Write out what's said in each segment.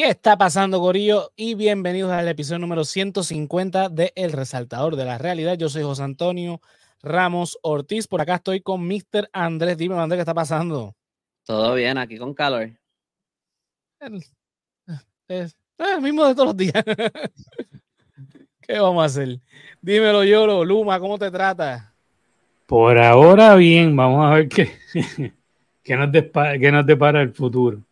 ¿Qué está pasando, Gorillo? Y bienvenidos al episodio número 150 de El Resaltador de la Realidad. Yo soy José Antonio Ramos Ortiz. Por acá estoy con Mr. Andrés. Dime, Andrés, ¿qué está pasando? Todo bien, aquí con calor. Es el mismo de todos los días. ¿Qué vamos a hacer? Dímelo, Yolo. Luma, ¿cómo te trata? Por ahora bien, vamos a ver qué, qué, nos, qué nos depara el futuro.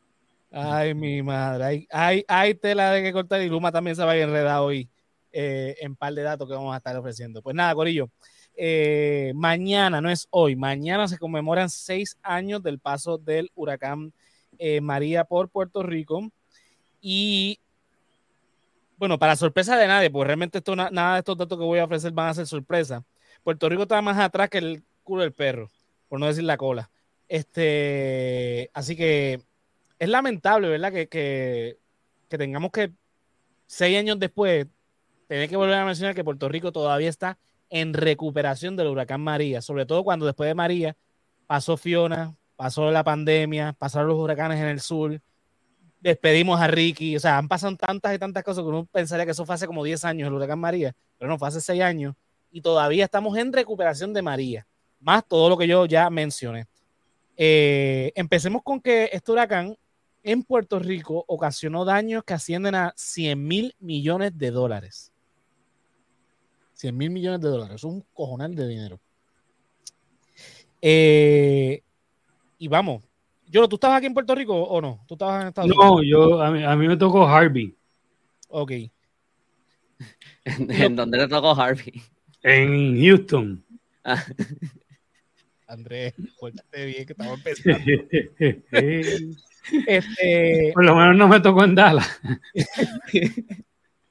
Ay, mi madre. Hay, hay, hay, tela de que cortar y Luma también se va a enredar hoy eh, en par de datos que vamos a estar ofreciendo. Pues nada, Corillo. Eh, mañana, no es hoy, mañana se conmemoran seis años del paso del huracán eh, María por Puerto Rico. Y bueno, para sorpresa de nadie, pues realmente esto, nada de estos datos que voy a ofrecer van a ser sorpresa. Puerto Rico está más atrás que el culo del perro, por no decir la cola. Este, así que es lamentable, ¿verdad? Que, que, tengamos que seis años después tener que volver a mencionar que Puerto Rico todavía está en recuperación del huracán María, sobre todo cuando después de María pasó Fiona, pasó la pandemia, pasaron los huracanes en el sur, despedimos a Ricky, o sea, han pasado tantas y tantas cosas que uno pensaría que eso fue hace como 10 años el huracán María, pero no, fue hace 6 años y todavía estamos en recuperación de María, más todo lo que yo ya mencioné. Eh, empecemos con que este huracán en Puerto Rico ocasionó daños que ascienden a 100 mil millones de dólares. 100 mil millones de dólares, es un cojonal de dinero. Eh, y vamos, yo, ¿tú estabas aquí en Puerto Rico o no? ¿Tú estabas en Estados no, yo, a mí, me tocó Harvey. Ok. ¿En, dónde te tocó Harvey? En Houston. Ah. Andrés, cuéntate bien que estamos empezando. Este... Por lo menos no me tocó en Dallas.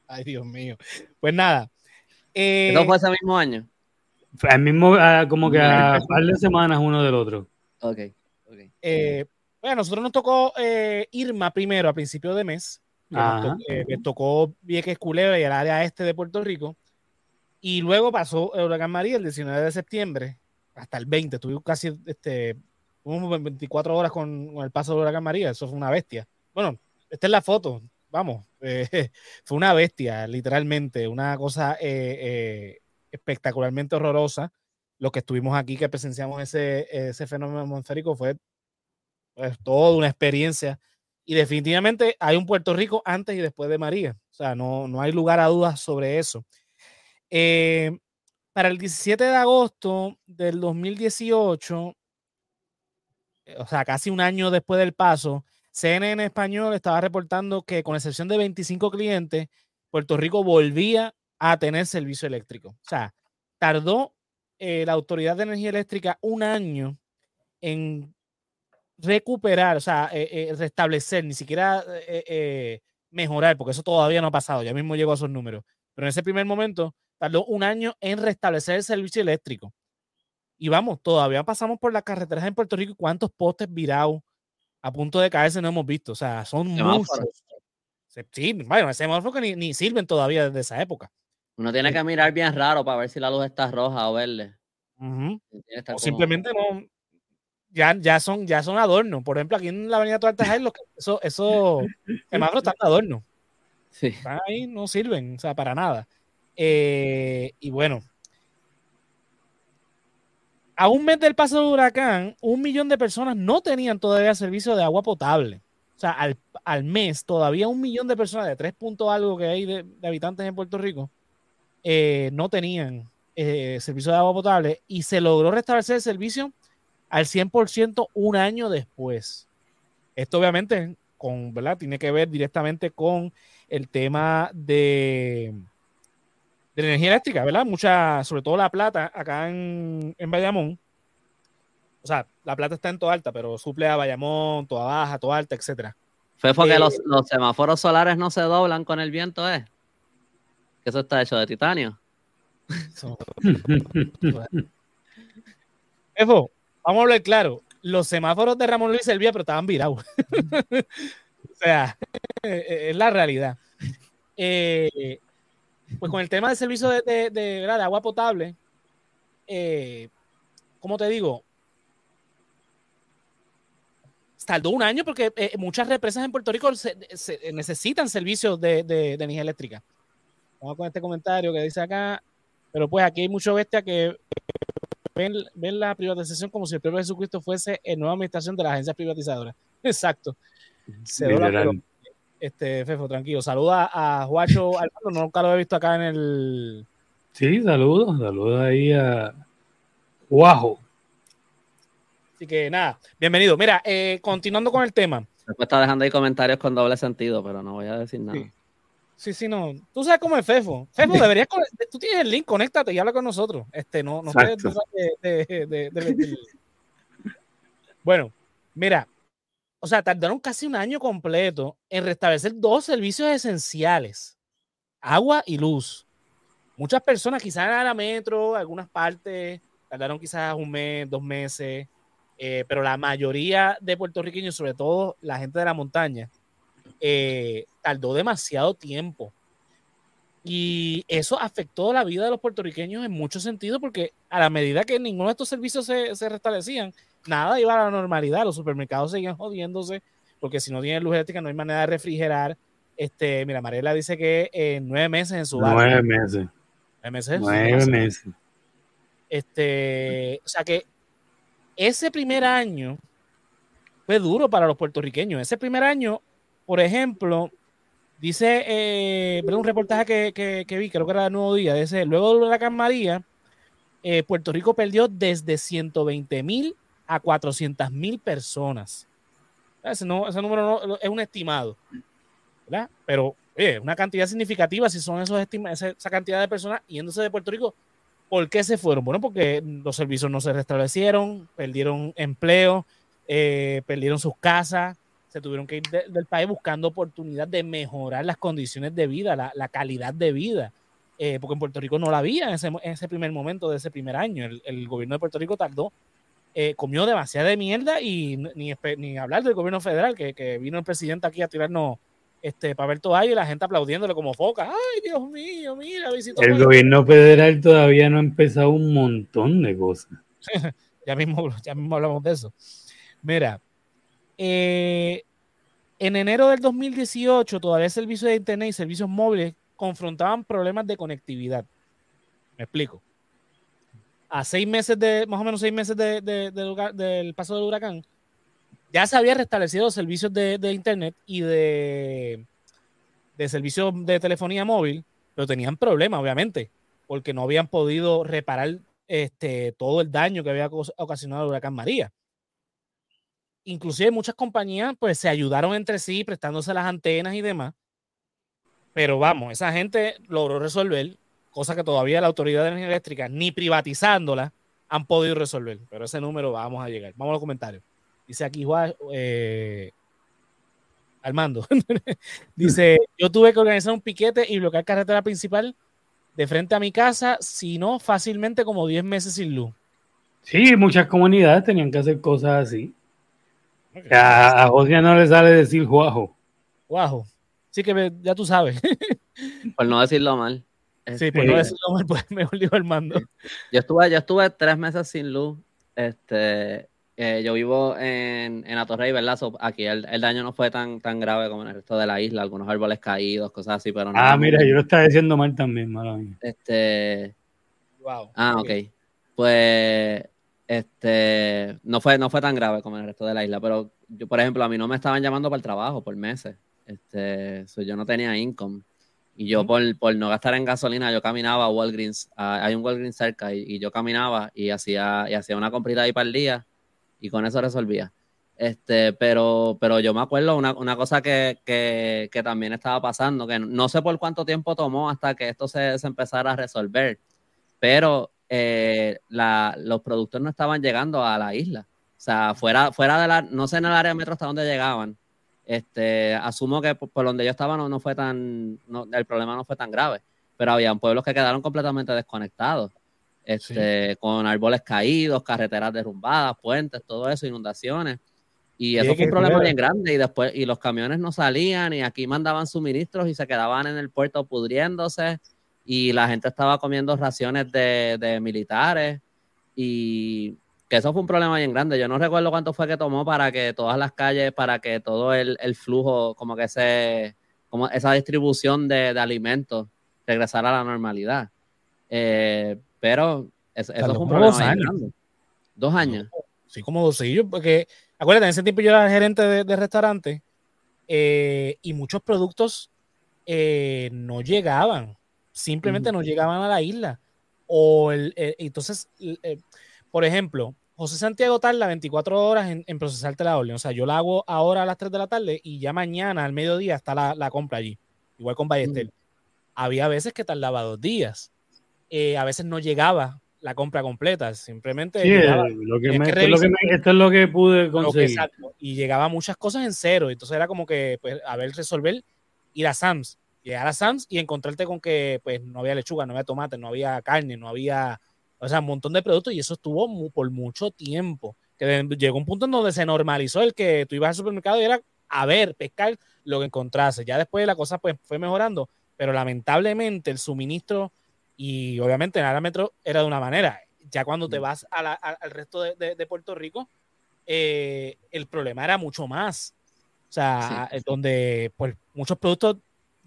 Ay, Dios mío. Pues nada. Eh... ¿No fue ese mismo año? Fue el mismo, ah, como que a par de semanas uno del otro. Ok. okay. Eh, bueno, nosotros nos tocó eh, Irma primero a principio de mes. Nos eh, tocó Vieques Culebra y el área este de Puerto Rico. Y luego pasó el huracán María el 19 de septiembre hasta el 20, tuvimos casi este, 24 horas con, el paso del huracán María, eso fue una bestia. Bueno, esta es la foto, vamos, eh, fue una bestia, literalmente, una cosa eh, eh, espectacularmente horrorosa. Lo que estuvimos aquí, que presenciamos ese, ese fenómeno atmosférico, fue pues, toda una experiencia. Y definitivamente hay un Puerto Rico antes y después de María. O sea, no, no hay lugar a dudas sobre eso. Eh, para el 17 de agosto del 2018, eh, o sea, casi un año después del paso, CNN español estaba reportando que con excepción de 25 clientes, Puerto Rico volvía a tener servicio eléctrico. O sea, tardó eh, la Autoridad de Energía Eléctrica un año en recuperar, o sea, eh, restablecer, ni siquiera mejorar, porque eso todavía no ha pasado, ya mismo llegó a esos números. Pero en ese primer momento tardó un año en restablecer el servicio eléctrico. Y vamos, todavía pasamos por las carreteras en Puerto Rico y cuántos postes virados a punto de caerse no hemos visto. O sea, son muchos. Sí, bueno, semáforos que ni, sirven todavía desde esa época. Uno tiene que mirar bien raro para ver si la luz está roja o verde. O simplemente no. Ya, ya, son, ya son adornos. Por ejemplo, aquí en la avenida Tuarte eso, eso semáforos están de adorno. Sí. Están ahí, no sirven, o sea, para nada. Eh, y bueno, a un mes del paso del huracán, un millón de personas no tenían todavía servicio de agua potable. O sea, al, mes, todavía un millón de personas, de tres puntos algo que hay de, habitantes en Puerto Rico, eh, no tenían eh, servicio de agua potable y se logró restablecer el servicio al 100% un año después. Esto obviamente con, ¿verdad? tiene que ver directamente con el tema de, de la energía eléctrica, ¿verdad? Mucha, sobre todo la plata acá en, en Bayamón. O sea, la plata está en toda alta, pero suple a Bayamón, toda baja, toda alta, etcétera. Fue porque eh, los, los, semáforos solares no se doblan con el viento, ¿eh? Que eso está hecho de titanio. Eso, vamos a hablar claro. Los semáforos de Ramón Luis servían, pero estaban virados. o sea, es la realidad. Eh, pues con el tema del servicio de, de, agua potable, eh, como te digo, tardó un año porque eh, muchas represas en Puerto Rico necesitan servicios de, de, energía eléctrica. Vamos con este comentario que dice acá, pero pues aquí hay mucho bestia que ven, la privatización como si el propio Jesucristo fuese en nueva administración de las agencias privatizadoras. Exacto. Se este, Fefo, tranquilo. Saluda a Juacho Alfaro, nunca lo he visto acá en el. Sí, saludos, saludos ahí a Guajo. Así que nada, bienvenido. Mira, eh, continuando con el tema. Después está dejando ahí comentarios con doble sentido, pero no voy a decir nada. Sí, sí, no. Tú sabes cómo es Fefo. Fefo, deberías. Tú tienes el link, conéctate y habla con nosotros. Este, no, no de, de, Bueno, mira, o sea, tardaron casi un año completo en restablecer dos servicios esenciales, agua y luz. Muchas personas, quizás en la metro, algunas partes, tardaron quizás un mes, dos meses, eh, pero la mayoría de puertorriqueños, sobre todo la gente de la montaña, eh, tardó demasiado tiempo. Y eso afectó la vida de los puertorriqueños en muchos sentidos, porque a la medida que ninguno de estos servicios se, se restablecían, nada iba a la normalidad, los supermercados seguían jodiéndose, porque si no tienen luz eléctrica no hay manera de refrigerar. Este, mira, Mariela dice que en nueve meses en su barrio. Nueve meses. Nueve meses. Nueve meses. Este, o sea que ese primer año fue duro para los puertorriqueños. Ese primer año, por ejemplo, dice eh, un reportaje que, que, vi, creo que era el nuevo día, ese, luego de huracán María, eh, Puerto Rico perdió desde 120 mil a 400 mil personas. Ese, no, ese número es un estimado, ¿verdad? Pero oye, una cantidad significativa si son esos esa, esa cantidad de personas yéndose de Puerto Rico. ¿Por qué se fueron? Bueno, porque los servicios no se restablecieron, perdieron empleo, eh, perdieron sus casas, se tuvieron que ir del país buscando oportunidad de mejorar las condiciones de vida, la, calidad de vida, eh, porque en Puerto Rico no la había en ese, en ese, primer momento de ese primer año. El gobierno de Puerto Rico tardó eh, comió demasiada mierda y ni, ni hablar del gobierno federal, que, que, vino el presidente aquí a tirarnos este papel toalla y la gente aplaudiéndole como foca. Ay, Dios mío, mira, visitó. El gobierno federal todavía no ha empezado un montón de cosas. ya, mismo, ya mismo hablamos de eso. Mira, eh, en enero del 2018 todavía el servicio de internet y servicios móviles confrontaban problemas de conectividad. Me explico a seis meses de, más o menos seis meses de, del paso del huracán, ya se había restablecido los servicios de, internet y de, de servicios de telefonía móvil, pero tenían problemas, obviamente, porque no habían podido reparar este, todo el daño que había ocasionado el huracán María. Inclusive muchas compañías pues se ayudaron entre sí prestándose las antenas y demás. Pero vamos, esa gente logró resolver cosa que todavía la Autoridad de Energía Eléctrica, ni privatizándola, han podido resolver. Pero ese número vamos a llegar. Vamos a los comentarios. Dice aquí Juan, eh, Armando. Dice, yo tuve que organizar un piquete y bloquear carretera principal de frente a mi casa, si no, fácilmente como 10 meses sin luz. Sí, muchas comunidades tenían que hacer cosas así. A, a José no le sale decir guajo. Guajo. Sí que ya tú sabes. Por no decirlo mal. Sí, pues no decirlo mal, pues mejor digo el mando. Yo estuve, yo estuve tres meses sin luz. Este, eh, yo vivo en, en Atorrey, ¿verdad? aquí el, el, daño no fue tan, tan grave como en el resto de la isla, algunos árboles caídos, cosas así, pero no. Ah, mira, yo lo estaba diciendo mal también, mala Este. Wow. Ah, ok. Pues este no fue, no fue tan grave como en el resto de la isla, pero yo, por ejemplo, a mí no me estaban llamando para el trabajo por meses. Este, yo no tenía income. Y yo por, por, no gastar en gasolina, yo caminaba a Walgreens, hay un Walgreens cerca, y, yo caminaba y hacía, y hacía una comprita ahí para el día, y con eso resolvía. Este, pero, pero yo me acuerdo una, una cosa que, que, que, también estaba pasando, que no sé por cuánto tiempo tomó hasta que esto se, se empezara a resolver, pero eh, la, los productos no estaban llegando a la isla. O sea, fuera, fuera de la, no sé en el área de metro hasta dónde llegaban, este, asumo que por, donde yo estaba no, no fue tan, el problema no fue tan grave, pero había pueblos que quedaron completamente desconectados, este, con árboles caídos, carreteras derrumbadas, puentes, todo eso, inundaciones. Y eso fue un problema bien grande y después, y los camiones no salían y aquí mandaban suministros y se quedaban en el puerto pudriéndose y la gente estaba comiendo raciones de, de militares y que eso fue un problema bien grande. Yo no recuerdo cuánto fue que tomó para que todas las calles, para que todo el, flujo, como que se, como esa distribución de, alimentos regresara a la normalidad. Eh, pero eso, fue un problema dos años. grande. Dos años. Sí, como dos años, porque acuérdate, en ese tiempo yo era gerente de, restaurante eh, y muchos productos eh, no llegaban, simplemente no llegaban a la isla. O el, entonces, por ejemplo, José Santiago tarda 24 horas en, procesarte la orden. O sea, yo la hago ahora a las 3 de la tarde y ya mañana al mediodía está la, compra allí. Igual con Ballester. Había veces que tardaba dos días. Eh, a veces no llegaba la compra completa, simplemente. Sí, lo que esto, es lo que pude conseguir. exacto, y llegaba muchas cosas en cero, entonces era como que, pues, a ver, resolver, ir a Sam's, llegar a Sam's y encontrarte con que, pues, no había lechuga, no había tomate, no había carne, no había o sea, un montón de productos y eso estuvo por mucho tiempo. Que llegó un punto en donde se normalizó el que tú ibas al supermercado y era a ver, pescar lo que encontrase. Ya después la cosa pues fue mejorando, pero lamentablemente el suministro y obviamente en el metro era de una manera. Ya cuando te vas al resto de, Puerto Rico, eh, el problema era mucho más. O sea, donde pues muchos productos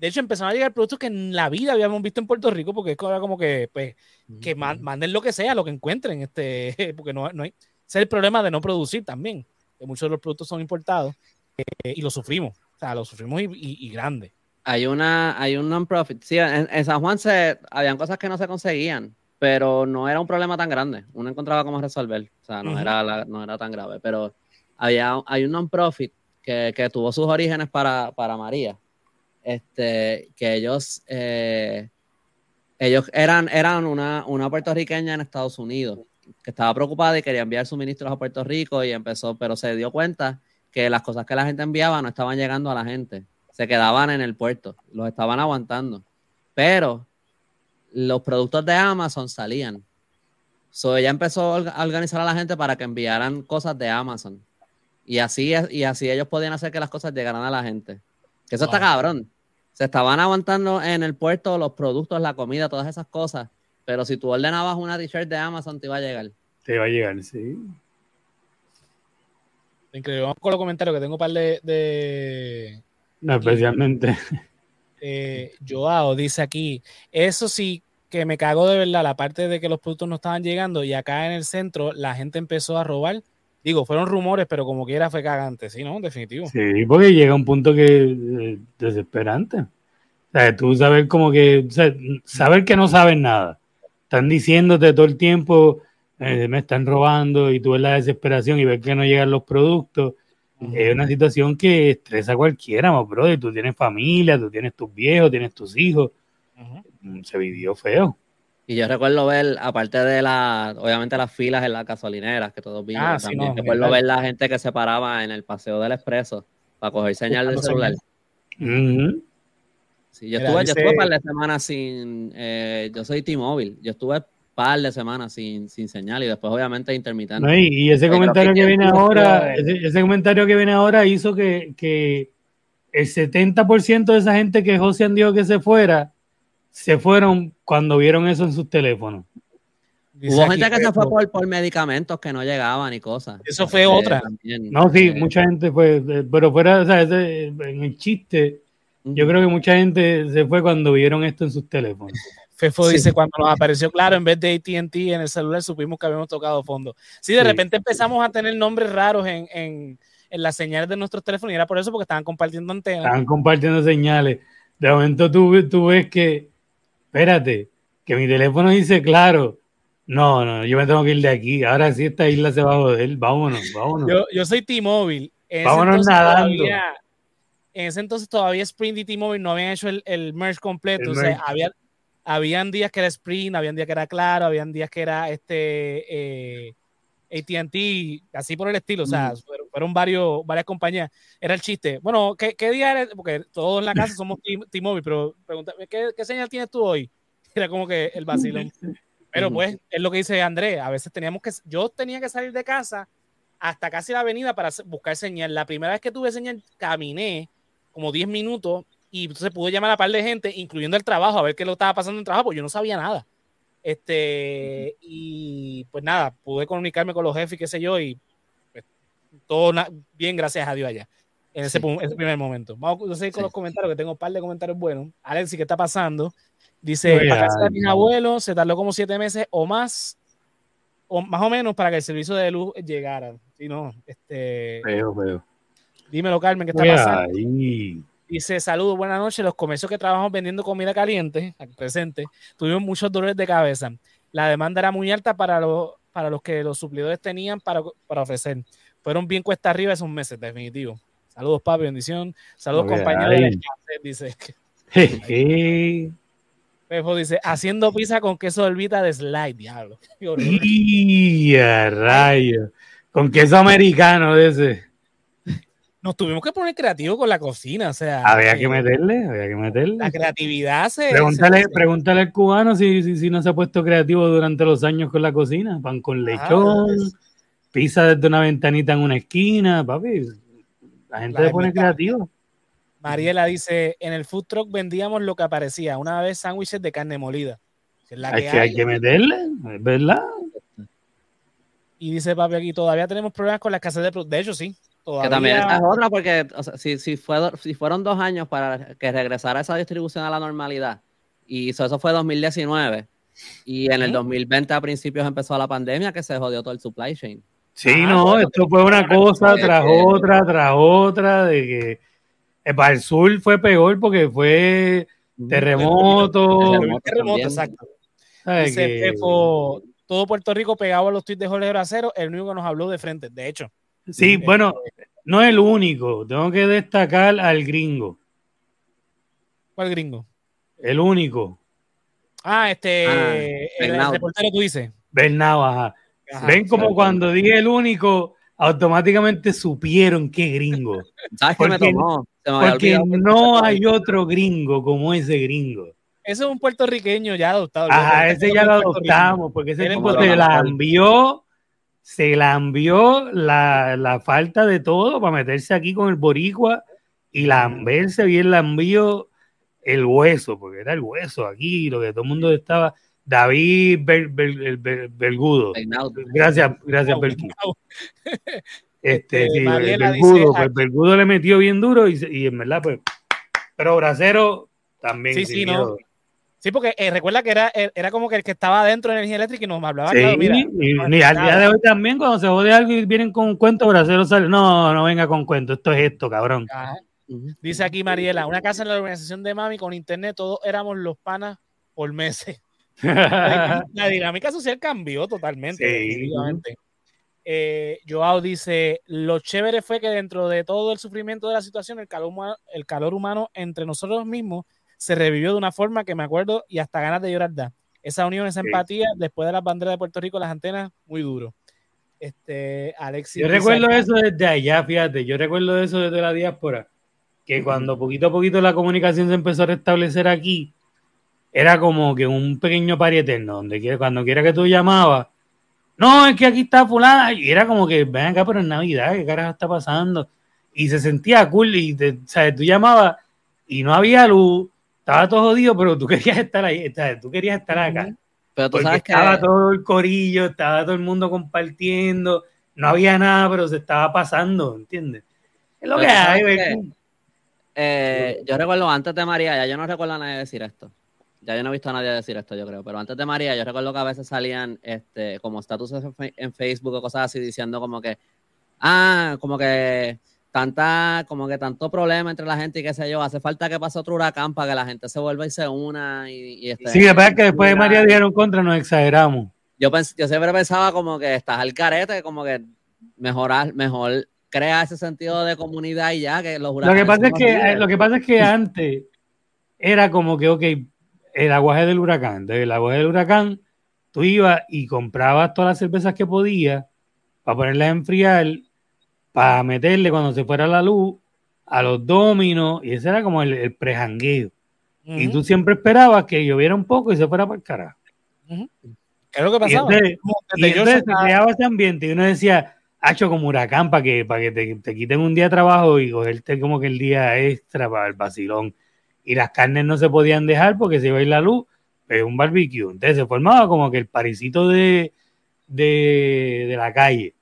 de hecho, empezaron a llegar productos que en la vida habíamos visto en Puerto Rico, porque es como que, pues, que manden lo que sea, lo que encuentren, este, porque no, no hay. Ese es el problema de no producir también, que muchos de los productos son importados eh, y lo sufrimos, o sea, lo sufrimos y, grande. Hay una, hay un non-profit. Sí, en, San Juan se, habían cosas que no se conseguían, pero no era un problema tan grande. Uno encontraba cómo resolver, o sea, no, era, no era tan grave, pero había, hay un non-profit que, que tuvo sus orígenes para, para María este, que ellos, eh, ellos eran, eran una, una puertorriqueña en Estados Unidos que estaba preocupada y quería enviar suministros a Puerto Rico y empezó, pero se dio cuenta que las cosas que la gente enviaba no estaban llegando a la gente, se quedaban en el puerto, los estaban aguantando, pero los productos de Amazon salían. So ella empezó a organizar a la gente para que enviaran cosas de Amazon. Y así, y así ellos podían hacer que las cosas llegaran a la gente. Que eso está cabrón. Se estaban aguantando en el puerto los productos, la comida, todas esas cosas. Pero si tú ordenabas una t-shirt de Amazon, te iba a llegar. Te iba a llegar, sí. Increíble. Vamos con los comentarios que tengo un par de. No, especialmente. Eh, Joao dice aquí: Eso sí que me cago de verdad, la parte de que los productos no estaban llegando y acá en el centro la gente empezó a robar Digo, fueron rumores, pero como quiera fue cagante, ¿sí, no? Definitivo. Sí, porque llega un punto que eh, desesperante. O sea, tú saber como que, o sea, saber que no saben nada. Están diciéndote todo el tiempo, eh, me están robando y tú ves la desesperación y ves que no llegan los productos. Es una situación que estresa a cualquiera, bro. Y tú tienes familia, tú tienes tus viejos, tienes tus hijos. Se vivió feo. Y yo recuerdo ver, aparte de la, obviamente las filas en las gasolineras que todos vimos, ah, también recuerdo ver la gente que se paraba en el paseo del expreso para coger señal del celular. sí, yo, estuve, yo estuve un par de semanas sin, eh, yo soy T-Mobile, yo estuve un par de semanas sin, sin señal y después obviamente intermitente. y, ese comentario que, viene ahora, ese, comentario que viene ahora hizo que, que el 70% de esa gente que José dijo que se fuera, se fueron cuando vieron eso en sus teléfonos. Hubo gente que se fue por, medicamentos que no llegaban y cosas. Eso fue otra. no, sí, mucha gente fue, pero fuera, o sea, en el chiste, yo creo que mucha gente se fue cuando vieron esto en sus teléfonos. Fefo dice, cuando nos apareció claro, en vez de ATT en el celular, supimos que habíamos tocado fondo. Sí, de repente empezamos a tener nombres raros en, en, en las señales de nuestros teléfonos y era por eso porque estaban compartiendo antenas. Estaban compartiendo señales. De momento tú, tú ves que espérate, que mi teléfono dice claro. No, no, yo me tengo que ir de aquí. Ahora sí esta isla se va a joder. Vámonos, vámonos. Yo, yo soy T-Mobile. Vámonos nadando. en ese entonces todavía Sprint y T-Mobile no habían hecho el, el merge completo. o sea, había, habían días que era Sprint, habían días que era Claro, habían días que era este eh, ATT, así por el estilo. O sea, fueron, varios, varias compañías. Era el chiste. Bueno, ¿qué, qué día era? Porque todos en la casa somos T-Mobile, pero pregúntame, ¿qué, ¿qué, señal tienes tú hoy? Era como que el vacilón. Pero pues, es lo que dice Andrés. A veces teníamos que, yo tenía que salir de casa hasta casi la avenida para buscar señal. La primera vez que tuve señal, caminé como 10 minutos y entonces pude llamar a un par de gente, incluyendo el trabajo, a ver qué lo estaba pasando en el trabajo, porque yo no sabía nada. Este, y pues nada, pude comunicarme con los jefes y qué sé yo, y todo bien, gracias a Dios allá. En ese, primer momento. Vamos a seguir con los comentarios, que tengo un par de comentarios buenos. Alexi, ¿qué está pasando? Dice, para casa de mis abuelos se tardó como siete meses o más, o más o menos, para que el servicio de luz llegara. Si no, este... Veo, veo. Dímelo, Carmen, ¿qué está pasando? Dice, saludos, buenas noches. Los comercios que trabajamos vendiendo comida caliente, aquí presente, tuvimos muchos dolores de cabeza. La demanda era muy alta para, los para los que los suplidores tenían para, para ofrecer. Fueron bien cuesta arriba esos meses, definitivo. Saludos, papi, bendición. Saludos, compañeros. Dice. Pejo dice, haciendo pizza con queso de de slide, diablo. ¡Y rayo! Con queso americano de ese nos tuvimos que poner creativos con la cocina, o sea. Había que eh, meterle, había que meterle. La creatividad se. Pregúntale, pregúntale al cubano si, si, si, no se ha puesto creativo durante los años con la cocina. Pan con lechón, pizza desde una ventanita en una esquina, papi. La gente se pone creativo. Mariela dice: En el food truck vendíamos lo que aparecía, una vez sándwiches de carne molida. Que hay, que meterle, es verdad. Y dice papi aquí, todavía tenemos problemas con la escasez de productos. De hecho, sí, que también esta es otra, porque si, si, fue, si fueron dos años para que regresara esa distribución a la normalidad, y eso, eso fue 2019, y en el 2020 a principios empezó la pandemia que se jodió todo el supply chain. Sí, no, esto fue una cosa tras otra, tras otra, de que eh, para el sur fue peor porque fue terremoto. Terremoto, exacto. Que... todo Puerto Rico pegado a los tweets de Jorge Bracero, el único que nos habló de frente, de hecho. Sí, bueno, no es el único. Tengo que destacar al gringo. ¿Cuál gringo? El único. Ah, este. Ah, el, reportero tú dices. Bernau, ajá. Ven como cuando dije el único, automáticamente supieron qué gringo. ¿Sabes qué me tomó? porque no hay otro gringo como ese gringo. Ese es un puertorriqueño ya adoptado. Ajá, ese ya lo adoptamos, porque ese tipo se la envió se la envió la, falta de todo para meterse aquí con el boricua y lamberse bien la envió el hueso, porque era el hueso aquí, lo que todo el mundo estaba. David Belgudo. Gracias, gracias, Este, sí, Belgudo, pues, Belgudo le metió bien duro y, y en verdad, pues. Pero Bracero también. Sí, sí, no. Sí, porque eh, recuerda que era, eh, era como que el que estaba dentro de energía eléctrica y nos hablaba. Sí, mira, y, al día de hoy también, cuando se jode algo y vienen con un cuento, bracero sale. No, no venga con cuento, esto es esto, cabrón. Dice aquí Mariela, una casa en la organización de Mami con internet, todos éramos los panas por meses. la, dinámica social cambió totalmente, definitivamente. Eh, Joao dice: Lo chévere fue que dentro de todo el sufrimiento de la situación, el calor, el calor humano entre nosotros mismos se revivió de una forma que me acuerdo y hasta ganas de llorar da. Esa unión, esa empatía, después de las banderas de Puerto Rico, las antenas, muy duro. Este, Alexis. Yo recuerdo eso desde allá, fíjate, yo recuerdo eso desde la diáspora, que cuando poquito a poquito la comunicación se empezó a restablecer aquí, era como que un pequeño pari eterno, donde cuando quiera que tú llamabas, no, es que aquí está fulana, y era como que, ven acá, pero en Navidad, ¿qué carajo está pasando? Y se sentía cool, y te, ¿sabes? tú llamabas y no había luz, estaba todo jodido, pero tú querías estar ahí, tú querías estar acá. Pero tú sabes que estaba todo el corillo, estaba todo el mundo compartiendo, no había nada, pero se estaba pasando, ¿entiendes? Es lo que hay, eh, yo recuerdo antes de María, ya yo no recuerdo a nadie decir esto. Ya yo no he visto a nadie decir esto, yo creo. Pero antes de María, yo recuerdo que a veces salían este, como estatuses en Facebook o cosas así diciendo como que, ah, como que tanta, como que tanto problema entre la gente y qué sé yo, hace falta que pase otro huracán para que la gente se vuelva y se una y, y Sí, es que después de María dieron contra, nos exageramos. Yo, yo siempre pensaba como que estás al carete, como que mejorar, mejor crea ese sentido de comunidad y ya que los huracanes... Lo que pasa es que, lo que, pasa es que antes era como que, ok, el aguaje del huracán, del aguaje del huracán, tú ibas y comprabas todas las cervezas que podías para ponerlas a enfriar para meterle cuando se fuera la luz a los dominos, y ese era como el, el prejangueo. Y tú siempre esperabas que lloviera un poco y se fuera para el carajo. ¿Qué es lo que pasaba? Y entonces, se creaba ese ambiente y uno decía, hacho como huracán para que, para que te, te, quiten un día de trabajo y cogerte como que el día extra para el vacilón. Y las carnes no se podían dejar porque se iba a ir la luz, pues, un barbecue. Entonces se formaba como que el parisito de, de, la calle.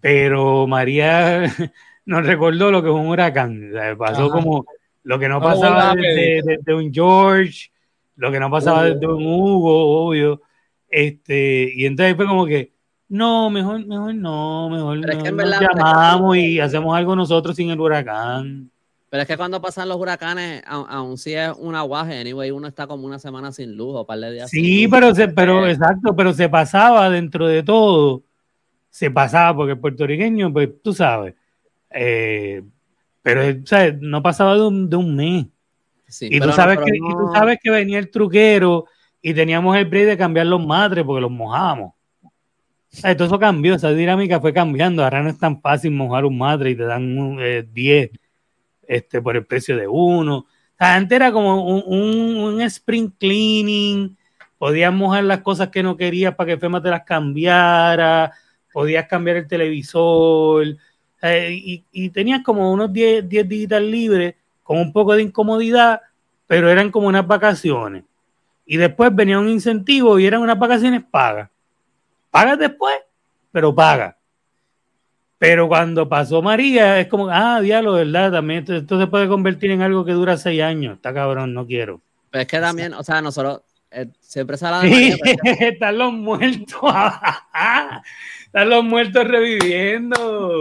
Pero María nos recordó lo que es un huracán. pasó como lo que no pasaba desde, un George, lo que no pasaba desde un Hugo, obvio. Este, y entonces fue como que, no, mejor, mejor no, mejor, nos llamamos y hacemos algo nosotros sin el huracán. Pero es que cuando pasan los huracanes, aún si es un aguaje, anyway, uno está como una semana sin luz o par de días. Sí, pero, se, pero exacto, pero se pasaba dentro de todo. Se pasaba porque el puertorriqueño, pues tú sabes. Eh, pero o sea, no pasaba de un, de un mes. y, tú sabes que, y tú sabes que venía el truquero y teníamos el break de cambiar los madres porque los mojábamos. todo eso cambió, esa dinámica fue cambiando. Ahora no es tan fácil mojar un madre y te dan 10 eh, este, por el precio de uno. antes era como un, un, spring cleaning, podías mojar las cosas que no querías para que FEMA te las cambiara, podías cambiar el televisor, y, y, tenías como unos 10, 10 días libres con un poco de incomodidad, pero eran como unas vacaciones. Y después venía un incentivo y eran unas vacaciones pagas. Pagas después, pero pagas. Pero cuando pasó María, es como, ah, diablo, ¿verdad? También esto, se puede convertir en algo que dura seis años. Está cabrón, no quiero. Pero es que también, o sea, nosotros eh, siempre se sí, Están los muertos. Están los muertos reviviendo.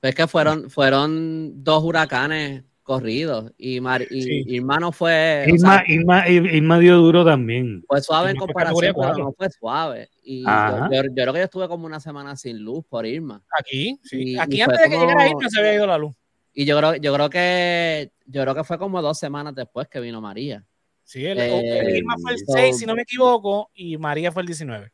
Pero es que fueron, fueron dos huracanes corridos y, Mar, y Irma no fue. Irma, dio duro también. Fue suave en comparación, pero no fue suave. Y yo, creo que yo estuve como una semana sin luz por Irma. Aquí, sí. Aquí antes de que llegara Irma se había ido la luz. Y yo creo, yo creo que yo creo que fue como dos semanas después que vino María. Sí, el, eh, Irma fue el 6, si no me equivoco, y María fue el 19.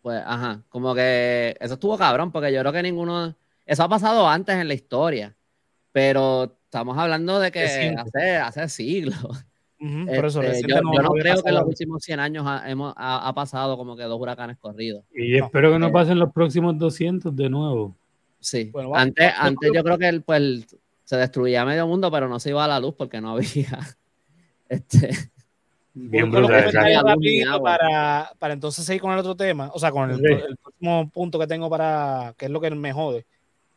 Pues, ajá, como que eso estuvo cabrón, porque yo creo que ninguno. Eso ha pasado antes en la historia, pero estamos hablando de que hace, hace siglos. Por eso, este, yo, no, creo que en los últimos 100 años ha, hemos, ha, pasado como que dos huracanes corridos. Y espero que no eh, pasen los próximos 200 de nuevo. Sí, antes, antes yo creo que pues, se destruía medio mundo, pero no se iba a la luz porque no había. Este, Bien brutal. Para, para entonces seguir con el otro tema, o sea, con el, el, próximo punto que tengo para, que es lo que me jode.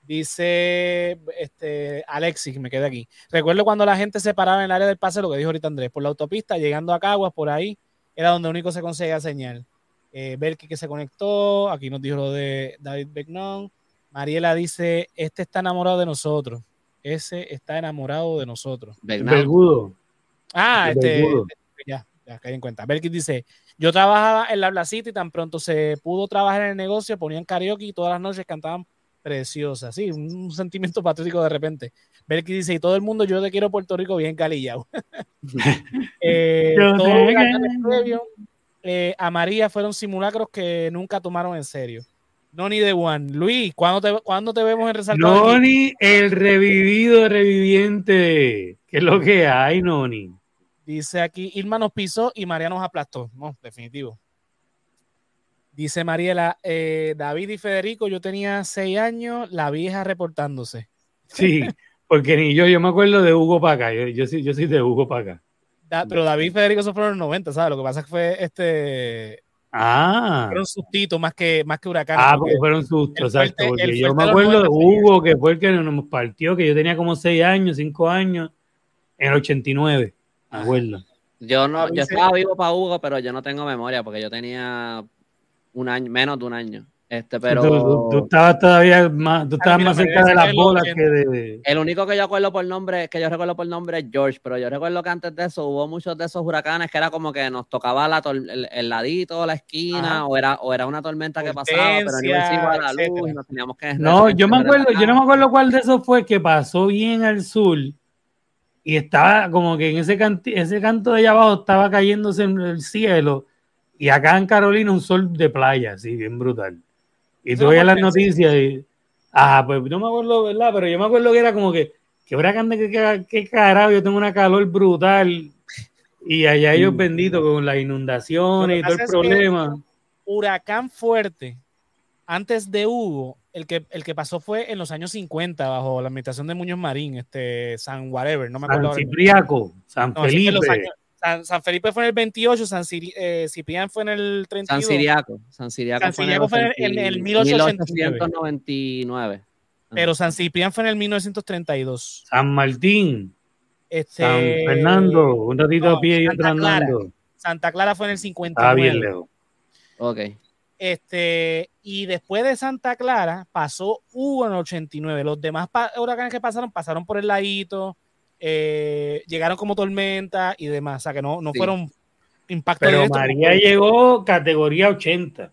Dice este, Alexis, me quedé aquí. Recuerdo cuando la gente se paraba en el área del pase, lo que dijo ahorita Andrés, por la autopista, llegando a Caguas, por ahí, era donde único se conseguía señal. Eh, Belki que se conectó, aquí nos dijo lo de David Begnon. Mariela dice, este está enamorado de nosotros. Ese está enamorado de nosotros. Belgudo. Ah, este, ya, ya caí en cuenta. Belki dice, yo trabajaba en la Blasita y tan pronto se pudo trabajar en el negocio, ponían karaoke y todas las noches cantaban preciosa, sí, un sentimiento patriótico de repente. Ver que dice, y todo el mundo, yo te quiero Puerto Rico bien calillado. eh, eh, a María fueron simulacros que nunca tomaron en serio. Noni de One. Luis, ¿cuándo te, ¿cuándo te vemos en Resaltar? Noni, el revivido reviviente. ¿Qué es lo que hay, Noni? Dice aquí, Irma nos pisó y María nos aplastó. No, definitivo. Dice Mariela, eh, David y Federico, yo tenía seis años, la vieja reportándose. Sí, porque ni yo, yo me acuerdo de Hugo Paca, yo, yo, soy, yo soy de Hugo Paca. pero David y Federico son fueron los 90, ¿sabes? Lo que pasa es que fue este. Ah. Fueron sustitos más que, más que huracanes. Ah, porque fueron sustos, exacto. Porque yo me acuerdo de Hugo, que fue el que nos partió, que yo tenía como seis años, cinco años, en el 89, me acuerdo. Yo no, yo estaba vivo para Hugo, pero yo no tengo memoria porque yo tenía un año, menos de un año. Este, pero tú, estabas todavía más, tú estabas más cerca de las bolas que de... El único que yo acuerdo por nombre, que yo recuerdo por nombre es George, pero yo recuerdo que antes de eso hubo muchos de esos huracanes que era como que nos tocaba la el, ladito, la esquina, o era, o era una tormenta que pasaba, pero no iba a la luz y nos teníamos que... No, yo me acuerdo, yo no me acuerdo cuál de esos fue que pasó bien al sur y estaba como que en ese, ese canto de allá abajo estaba cayéndose en el cielo y acá en Carolina un sol de playa, sí, bien brutal. Y tú veías las noticias y. Ah, pues no me acuerdo, ¿verdad? Pero yo me acuerdo que era como que, que huracán de qué, qué carajo, yo tengo una calor brutal. Y allá ellos benditos con las inundaciones y todo el problema. Huracán fuerte, antes de Hugo, el que, el que pasó fue en los años 50 bajo la administración de Muñoz Marín, este San Whatever, no me acuerdo. San Cipriaco, San Felipe San, Felipe fue en el 28, San eh, Ciprián fue en el 32. San Siriaco. San Siriaco, fue, en el, 1899. Pero San Ciprián fue en el 1932. San Martín. Este, San Fernando, un ratito a pie y otro andando. Santa Clara fue en el 59. Ah, bien lejos. Ok. Este, y después de Santa Clara pasó Hugo en el 89. Los demás huracanes que pasaron pasaron por el ladito, eh, llegaron como tormenta y demás. O sea que no, no fueron impactos. Pero María llegó categoría 80.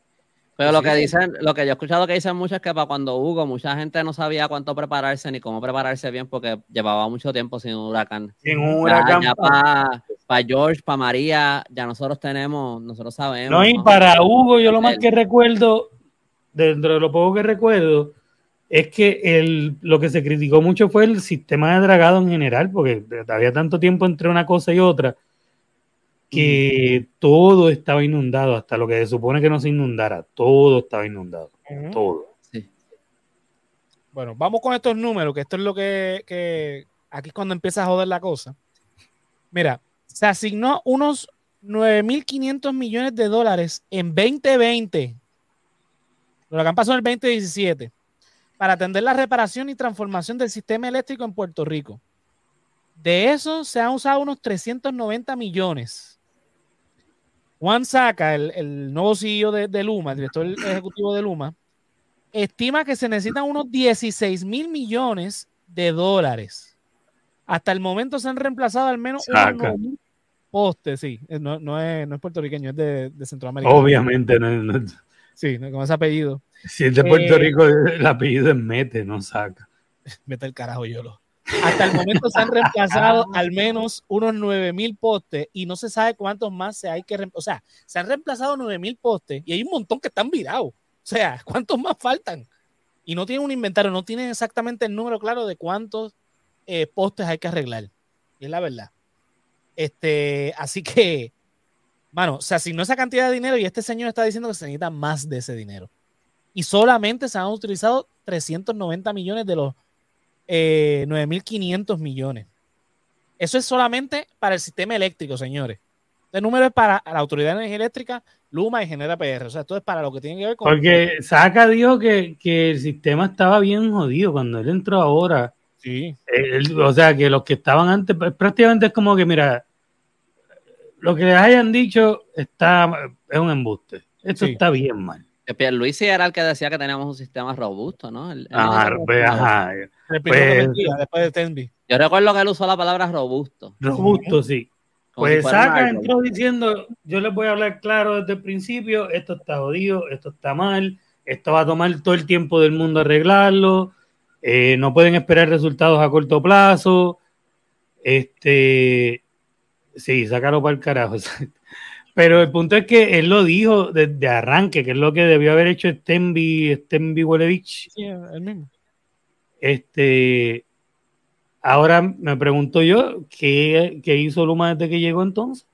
Pero lo que dicen, lo que yo he escuchado que dicen mucho es que para cuando Hugo, mucha gente no sabía cuánto prepararse ni cómo prepararse bien porque llevaba mucho tiempo sin un huracán. Sin un huracán. para George, para María, ya nosotros tenemos, nosotros sabemos. No, y para Hugo, yo lo más que recuerdo, dentro de lo poco que recuerdo, es que el, lo que se criticó mucho fue el sistema de dragado en general, porque había tanto tiempo entre una cosa y otra que todo estaba inundado, hasta lo que se supone que no se inundara, todo estaba inundado, todo. Bueno, vamos con estos números, que esto es lo que, aquí es cuando empieza a joder la cosa. Mira, se asignó unos 9.500 millones de dólares en 2020, lo que han pasado en el 2017, para atender la reparación y transformación del sistema eléctrico en Puerto Rico. De eso se han usado unos 390 millones Juan Saca, el, nuevo CEO de, Luma, el director ejecutivo de Luma, estima que se necesitan unos 16 mil millones de dólares. Hasta el momento se han reemplazado al menos un postes, sí. Eh, no, es, puertorriqueño, es de, Centroamérica. Obviamente, no, Sí, con ese apellido. Si es de Puerto eh, Rico, el apellido es Mete, no saca. Mete el carajo, yo lo. Hasta el momento se han reemplazado al menos unos 9000 postes y no se sabe cuántos más se hay que O sea, se han reemplazado 9000 postes y hay un montón que están virados. O sea, ¿cuántos más faltan? Y no tienen un inventario, no tienen exactamente el número claro de cuántos eh, postes hay que arreglar. Y es la verdad. Este, así que, bueno, se asignó esa cantidad de dinero y este señor está diciendo que se necesita más de ese dinero. Y solamente se han utilizado 390 millones de los eh, 9.500 millones. Eso es solamente para el sistema eléctrico, señores. Este número es para la Autoridad de Energía Eléctrica, Luma y Genera PR. O sea, esto es para lo que tiene que ver con. Porque Saca dijo que, el sistema estaba bien jodido cuando él entró ahora. Sí. o sea, que los que estaban antes, prácticamente es como que, mira, lo que les hayan dicho está, es un embuste. Esto está bien mal. Luis era el que decía que teníamos un sistema robusto, ¿no? ah, ajá. Pues, después de Tenby. Yo recuerdo que él usó la palabra robusto. Robusto, sí. pues Saca entró diciendo, yo les voy a hablar claro desde el principio, esto está jodido, esto está mal, esto va a tomar todo el tiempo del mundo arreglarlo, eh, no pueden esperar resultados a corto plazo, este, sí, sácalo para el carajo. Pero el punto es que él lo dijo desde arranque, que es lo que debió haber hecho Stenby, Stenby Wolevich. Sí, el mismo. Este, ahora me pregunto yo, ¿qué, hizo Luma desde que llegó entonces?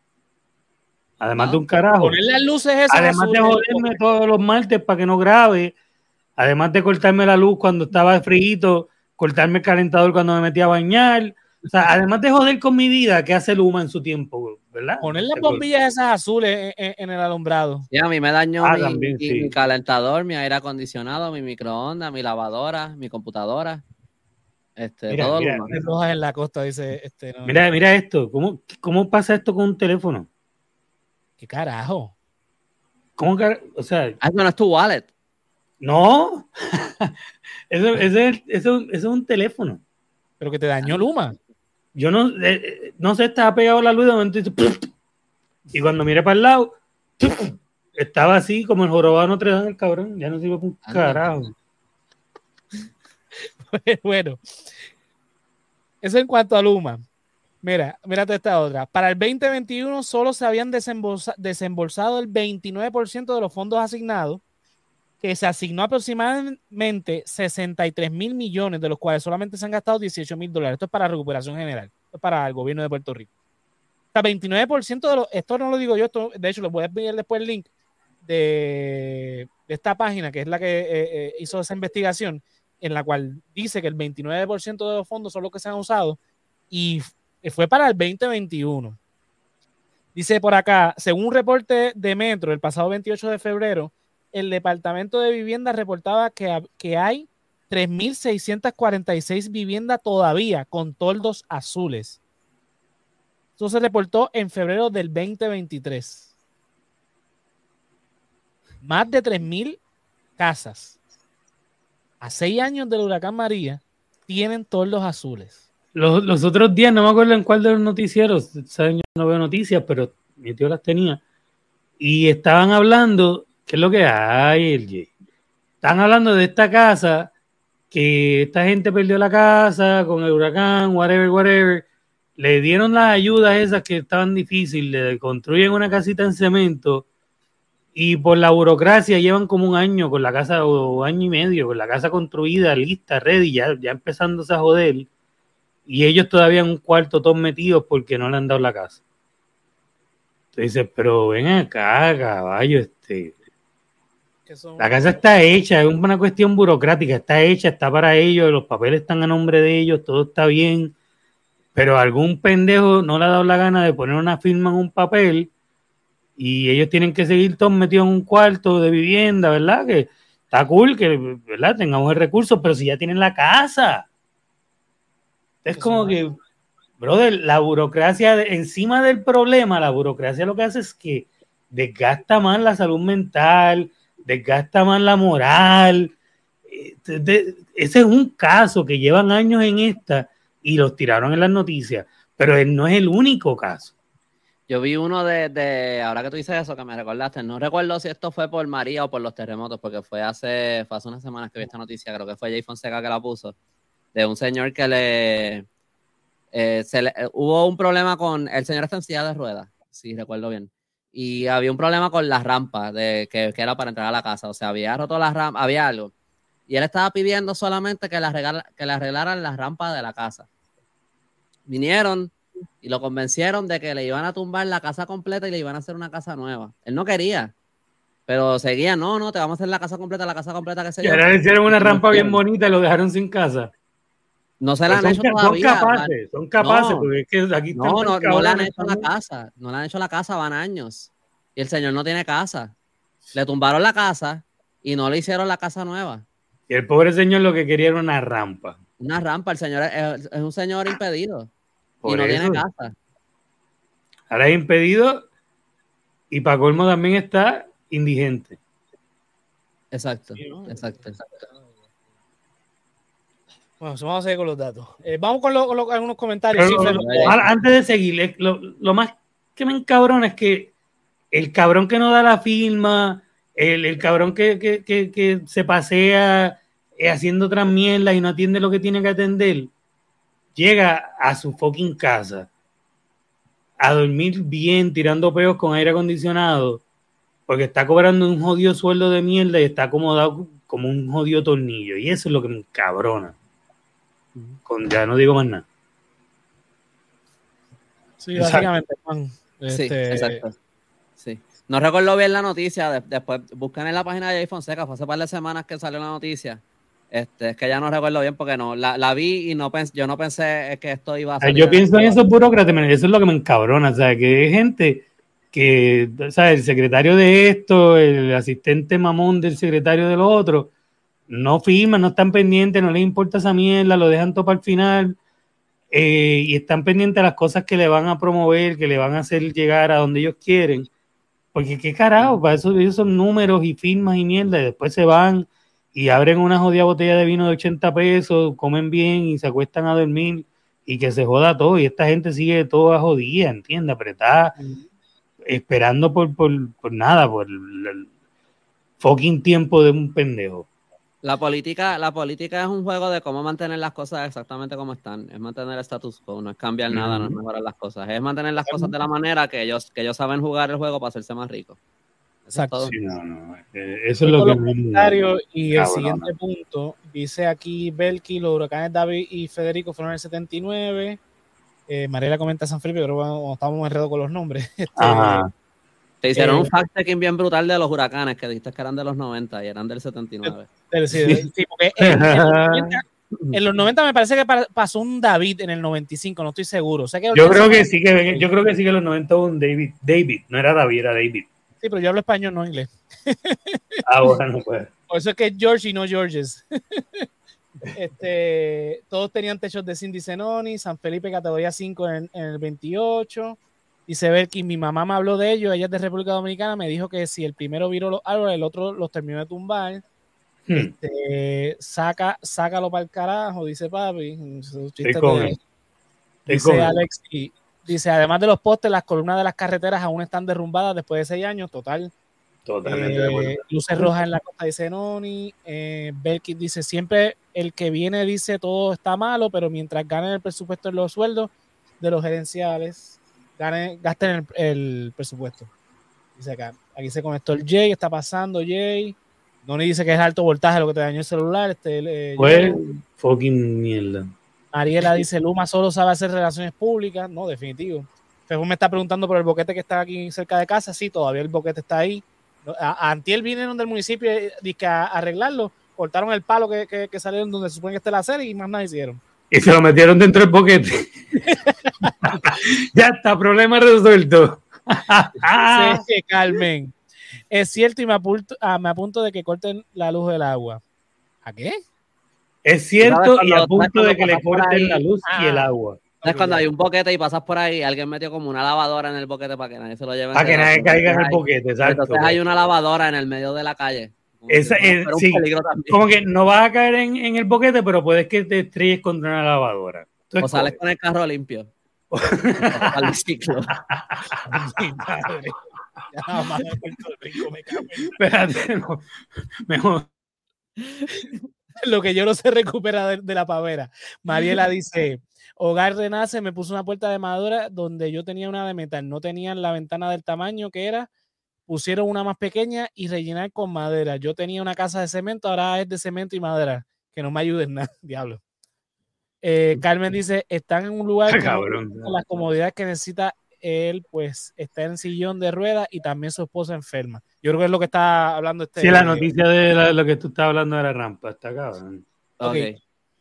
Además de un carajo. Poner las luces esas Además de joderme todos los martes para que no grabe. Además de cortarme la luz cuando estaba frío, cortarme el calentador cuando me metía a bañar. O sea, además de joder con mi vida, ¿qué hace Luma en su tiempo? ¿verdad? Poner las bombillas esas azules en, el alumbrado. Sí, a mí me dañó ah, mi, calentador, mi aire acondicionado, mi microondas, mi lavadora, mi computadora. Este, mira, todo mira, en la costa, dice. Este, mira, mira esto. ¿Cómo, ¿Cómo pasa esto con un teléfono? ¿Qué carajo? ¿Cómo O sea. Ah, no es tu wallet. No. eso, eso, eso, es un teléfono. Pero que te dañó Luma. Yo no, eh, eh, no sé, estaba pegado la luz de momento y, cuando miré para el lado, estaba así como el jorobado Notre Dame, el cabrón. Ya no sirve para un carajo. bueno, eso en cuanto a Luma. Mira, mírate esta otra. Para el 2021 solo se habían desembolsado el 29% de los fondos asignados, que se asignó aproximadamente 63 mil millones, de los cuales solamente se han gastado 18 mil dólares. Esto es para recuperación general, para el gobierno de Puerto Rico. O sea, 29% de los, esto no lo digo yo, esto, de hecho, les voy a enviar después el link de, esta página, que es la que eh, eh, hizo esa investigación, en la cual dice que el 29% de los fondos son los que se han usado y fue para el 2021. Dice por acá, según un reporte de Metro el pasado 28 de febrero, el Departamento de Vivienda reportaba que, que hay 3.646 viviendas todavía con toldos azules. Eso se reportó en febrero del 2023. Más de 3.000 casas a seis años del huracán María tienen toldos azules. Los, otros días, no me acuerdo en cuál de los noticieros, saben, yo no veo noticias, pero mi tío las tenía, y estaban hablando, ¿qué es lo que hay, el Están hablando de esta casa, que esta gente perdió la casa con el huracán, whatever, whatever, le dieron las ayudas esas que estaban difíciles, le construyen una casita en cemento, y por la burocracia llevan como un año con la casa, o año y medio, con la casa construida, lista, ready, ya, ya empezándose a joder. Y ellos todavía en un cuarto todos metidos porque no le han dado la casa. Entonces pero ven acá, caballo, este. La casa está hecha, es una cuestión burocrática, está hecha, está para ellos, los papeles están a nombre de ellos, todo está bien, pero algún pendejo no le ha dado la gana de poner una firma en un papel y ellos tienen que seguir todos metidos en un cuarto de vivienda, ¿verdad? Que está cool que, ¿verdad? Tengamos el recurso, pero si ya tienen la casa. Es como que, brother, la burocracia, encima del problema, la burocracia lo que hace es que desgasta más la salud mental, desgasta más la moral. Ese es un caso que llevan años en esta y los tiraron en las noticias, pero no es el único caso. Yo vi uno de, ahora que tú dices eso, que me recordaste, no recuerdo si esto fue por María o por los terremotos, porque fue hace, hace unas semanas que vi esta noticia, creo que fue Jay Fonseca que la puso, de un señor que le, eh, se le, hubo un problema con, el señor está en silla de ruedas, si recuerdo bien, y había un problema con las rampas de, que, era para entrar a la casa, o sea, había roto las rampas, había algo, y él estaba pidiendo solamente que le, que le arreglaran las rampas de la casa. Vinieron, y lo convencieron de que le iban a tumbar la casa completa y le iban a hacer una casa nueva. Él no quería, pero seguía, no, no, te vamos a hacer la casa completa, la casa completa que se Y ahora le hicieron una rampa bien bonita y lo dejaron sin casa. No se la han hecho todavía. Son capaces, son capaces, porque es que aquí No, no, no le han hecho la casa, no le han hecho la casa, van años. Y el señor no tiene casa. Le tumbaron la casa y no le hicieron la casa nueva. Y el pobre señor lo que quería era una rampa. Una rampa, el señor es un señor impedido y no tiene casa. Ahora es impedido y para colmo también está indigente. Exacto, exacto. Bueno, vamos a seguir con los datos. Eh, vamos con, algunos comentarios. antes de seguir, lo, más que me encabrona es que el cabrón que no da la firma, el, cabrón que, se pasea eh, haciendo otras mierdas y no atiende lo que tiene que atender, llega a su fucking casa a dormir bien, tirando peos con aire acondicionado, porque está cobrando un jodido sueldo de mierda y está acomodado como un jodido tornillo. Y eso es lo que me encabrona. Con, ya no digo más nada. Sí, básicamente, Juan. Sí, este, exacto. Sí. No recuerdo bien la noticia. después buscan en la página de iPhone Seca. Fue hace par de semanas que salió la noticia. Este, es que ya no recuerdo bien porque no, la, vi y no pensé, yo no pensé que esto iba a ser. Yo pienso en esos burócratas, eso es lo que me encabrona, o sea, que hay gente que, o sea, el secretario de esto, el asistente mamón del secretario de lo otro, no firman, no están pendientes, no les importa esa mierda, lo dejan todo para el final eh, y están pendientes a las cosas que le van a promover, que le van a hacer llegar a donde ellos quieren. Porque qué carajo, para eso ellos son números y firmas y mierda, y después se van y abren una jodida botella de vino de 80 pesos, comen bien y se acuestan a dormir y que se joda todo. Y esta gente sigue toda jodida, ¿entiendes? Apretada, esperando por, por, nada, por el, fucking tiempo de un pendejo. La política, la política es un juego de cómo mantener las cosas exactamente como están. Es mantener el status quo, no es cambiar nada, no es mejorar las cosas. Es mantener las cosas de la manera que ellos, que ellos saben jugar el juego para hacerse más ricos. Exacto. Eh, eso es lo que. y el siguiente punto dice aquí Belki: los huracanes David y Federico fueron en el 79. Eh, Mariela comenta San Felipe, pero bueno, estamos enredados con los nombres. Este, Te hicieron un eh, fact-checking bien brutal de los huracanes que dijiste que eran de los 90 y eran del 79. Sí, sí porque En los 90 me parece que pasó un David en el 95, no estoy seguro. yo creo que sí que yo creo que sí que en los 90 hubo un David. David, no era David, era David. Sí, pero yo hablo español, no inglés. Ah, bueno, pues. Por eso es que es George y no Georges. este, todos tenían techos de Cindy Zenoni, San Felipe categoría 5 en, el 28. Dice Belkin, mi mamá me habló de ello, ella es de República Dominicana, me dijo que si el primero viró los árboles, el otro los terminó de tumbar. Hmm. Este, saca, sácalo para el carajo, dice papi. dice Alex, y dice, además de los postes, las columnas de las carreteras aún están derrumbadas después de seis años, total. Totalmente eh, Luces rojas en la costa, dice Noni. Eh, Belkin dice, siempre el que viene dice todo está malo, pero mientras ganen el presupuesto en los sueldos de los gerenciales, gasten el, presupuesto. Dice acá. Aquí se conectó el Jay, está pasando Jay. Noni dice que es alto voltaje lo que te dañó el celular. Este, eh, pues, fucking mierda. Ariela dice, Luma solo sabe hacer relaciones públicas. No, definitivo. Fejo me está preguntando por el boquete que está aquí cerca de casa. Sí, todavía el boquete está ahí. Antiel vinieron del municipio y, a, arreglarlo. Cortaron el palo que, que, que, salieron donde se supone que esté la serie y más nada hicieron. Y se lo metieron dentro del boquete. ya está, problema resuelto. sí, Carmen. Es cierto y me apunto, ah, me apunto de que corten la luz del agua. ¿A qué? Es cierto y apunto de que le corten la luz y el ah. agua. Es cuando hay un boquete y pasas por ahí, alguien metió como una lavadora en el boquete para que nadie se lo lleve. Para que nadie caiga en el boquete, exacto. Entonces hay una lavadora en el medio de la calle. Esa, es, sí, como que no vas a caer en, en, el boquete, pero puedes que te estrelles contra una lavadora. o sales con el carro limpio. al ciclo. Espérate, mejor. Lo que yo no sé recupera de, la pavera. Mariela dice: Hogar Renace me puso una puerta de madera donde yo tenía una de metal. No tenían la ventana del tamaño que era. Pusieron una más pequeña y rellenar con madera. Yo tenía una casa de cemento, ahora es de cemento y madera. Que no me ayuden nada, diablo. Eh, Carmen dice, están en un lugar con las comodidades que necesita él, pues está en sillón de ruedas y también su esposa enferma. Yo creo que es lo que está hablando este. Sí, la noticia de lo que tú estás hablando de la rampa, está cabrón.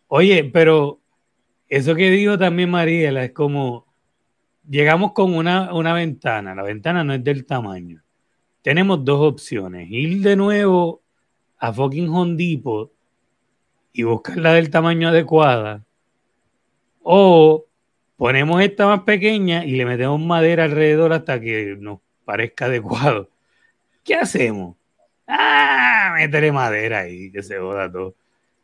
Oye, pero eso que dijo también Mariela es como, llegamos con una, una ventana, la ventana no es del tamaño. Tenemos dos opciones, ir de nuevo a fucking Hondipo y buscar la del tamaño adecuada o ponemos esta más pequeña y le metemos madera alrededor hasta que nos parezca adecuado. ¿Qué hacemos? Ah, métele madera ahí, que se joda todo.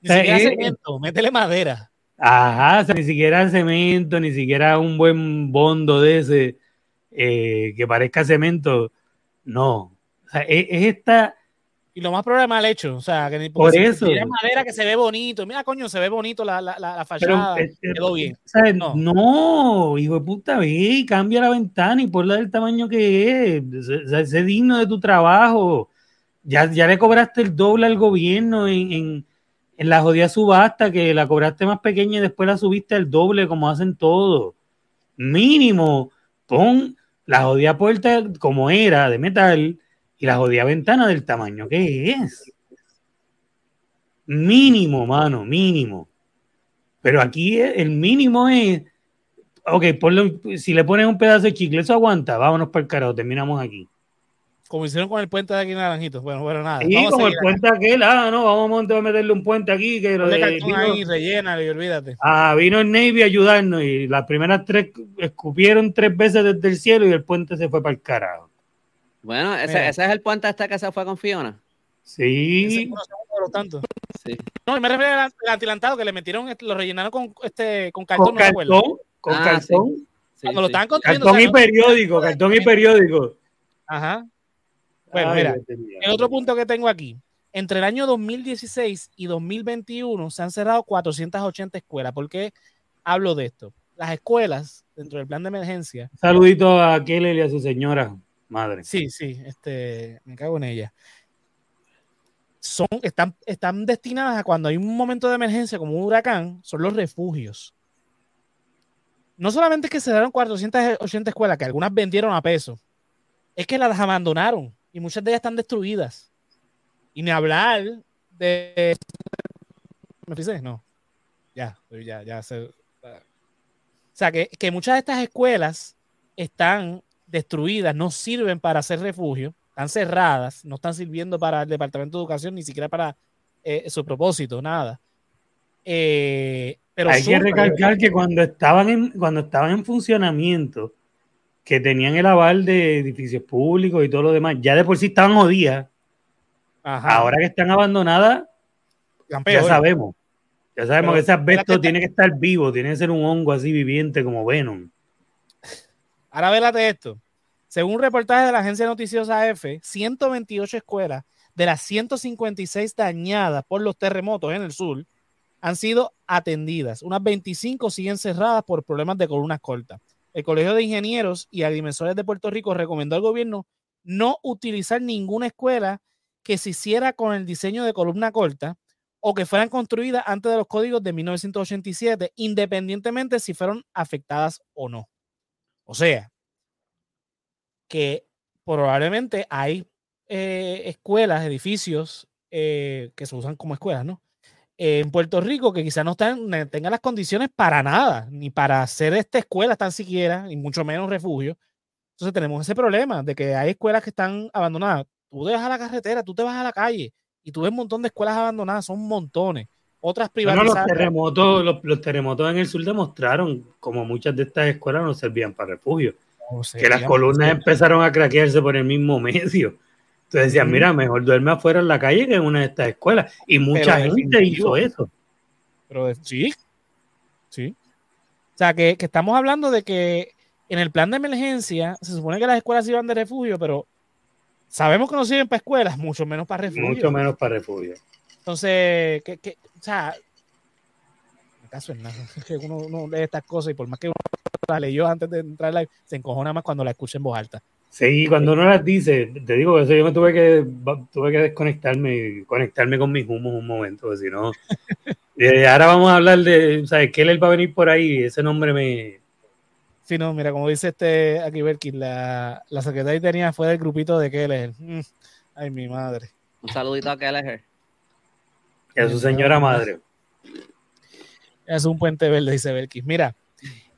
Ni siquiera cemento, métele madera. Ajá, ni siquiera cemento, ni siquiera un buen bondo de ese eh, que parezca cemento. No. Sea, es esta y lo más probable mal hecho. O sea, que por eso. madera que se ve bonito. Mira, coño, se ve bonito la, la, la fachada. quedó bien. no. no. hijo de puta, ve, cambia la ventana y ponla del tamaño que es. Sé digno de tu trabajo. Ya, ya le cobraste el doble al gobierno en, en, en la jodida subasta, que la cobraste más pequeña y después la subiste al doble, como hacen todos. Mínimo, pon la jodida puerta como era, de metal y la jodida ventana del tamaño que es. Mínimo, mano, mínimo. Pero aquí el mínimo es. Ok, si le pones un pedazo de chicle, eso aguanta. Vámonos para el carajo, terminamos aquí. Como hicieron con el puente de aquí en Naranjito. Bueno, bueno, nada. Sí, como el puente aquel, ah, no, vamos a meterle un puente aquí. Que lo de, vino, ahí, rellena y olvídate. Ah, vino el Navy a ayudarnos y las primeras tres escupieron tres veces desde el cielo y el puente se fue para el carajo. Bueno, ese, ese, es el puente este que se fue con Fiona. Sí. tanto. sí. No, me refiero al atilantado que le metieron, lo rellenaron con, este, con cartón. Con cartón. Con ah, cartón. Cuando lo estaban Cartón y periódico, cartón y periódico. Ajá. Bueno, mira, el otro punto que tengo aquí. Entre el año 2016 y 2021 se han cerrado 480 escuelas. ¿Por qué hablo de esto? Las escuelas, dentro del plan de emergencia. saludito a Kelly y a su señora. Madre. Sí, sí, este, me cago en ella. Son, están, están destinadas a cuando hay un momento de emergencia como un huracán, son los refugios. No solamente es que cerraron 480 escuelas, que algunas vendieron a peso, es que las abandonaron y muchas de ellas están destruidas. Y ni hablar de. ¿Me fijé? No. Ya, ya, ya se. O sea, que, que muchas de estas escuelas están destruidas, no sirven para hacer refugio, están cerradas, no están sirviendo para el Departamento de Educación, ni siquiera para eh, su propósito, nada. Eh, pero Hay que recalcar que cuando estaban, en, cuando estaban en funcionamiento, que tenían el aval de edificios públicos y todo lo demás, ya de por sí estaban jodidas. Ahora que están abandonadas, ya sabemos. Ya sabemos que ese asbesto tiene que estar vivo, tiene que ser un hongo así viviente como Venom. Ahora vélate esto. Según un reportaje de la agencia noticiosa EFE, 128 escuelas de las 156 dañadas por los terremotos en el sur han sido atendidas. Unas 25 siguen cerradas por problemas de columnas cortas. El Colegio de Ingenieros y Agrimensores de Puerto Rico recomendó al gobierno no utilizar ninguna escuela que se hiciera con el diseño de columna corta o que fueran construidas antes de los códigos de 1987, independientemente si fueron afectadas o no. O sea, que probablemente hay eh, escuelas, edificios eh, que se usan como escuelas, ¿no? en Puerto Rico que quizás no están, tengan las condiciones para nada, ni para hacer esta escuela tan siquiera, y mucho menos refugio. Entonces tenemos ese problema de que hay escuelas que están abandonadas. Tú dejas la carretera, tú te vas a la calle y tú ves un montón de escuelas abandonadas, son montones otras privatizadas. los, terremotos, los, terremotos en el sur demostraron como muchas de estas escuelas no servían para refugio. Que las columnas empezaron a craquearse por el mismo medio. Entonces decían, mira, mejor duerme afuera en la calle que en una de estas escuelas. Y mucha gente hizo eso. Pero sí, sí. O sea, que, que estamos hablando de que en el plan de emergencia se supone que las escuelas iban de refugio, pero sabemos que no sirven para escuelas, mucho menos para refugio. Mucho menos para refugio. Entonces, que, que, o sea, caso en nada, que uno, uno, lee estas cosas y por más que uno las leyó antes de entrar live, se encojona más cuando la escucha en voz alta. Sí, cuando uno las dice, te digo eso, yo me tuve que, tuve que desconectarme y conectarme con mis humos un momento, porque si no. Eh, ahora vamos a hablar de, ¿sabes? Keller va a venir por ahí, ese nombre me. Sí, no, mira, como dice este aquí Berkin, la, la secretaria tenía fue del grupito de Keller. Mm, ay, mi madre. Un saludito a Keller. Y a su señora madre. Es un puente verde, dice Berkis. Mira,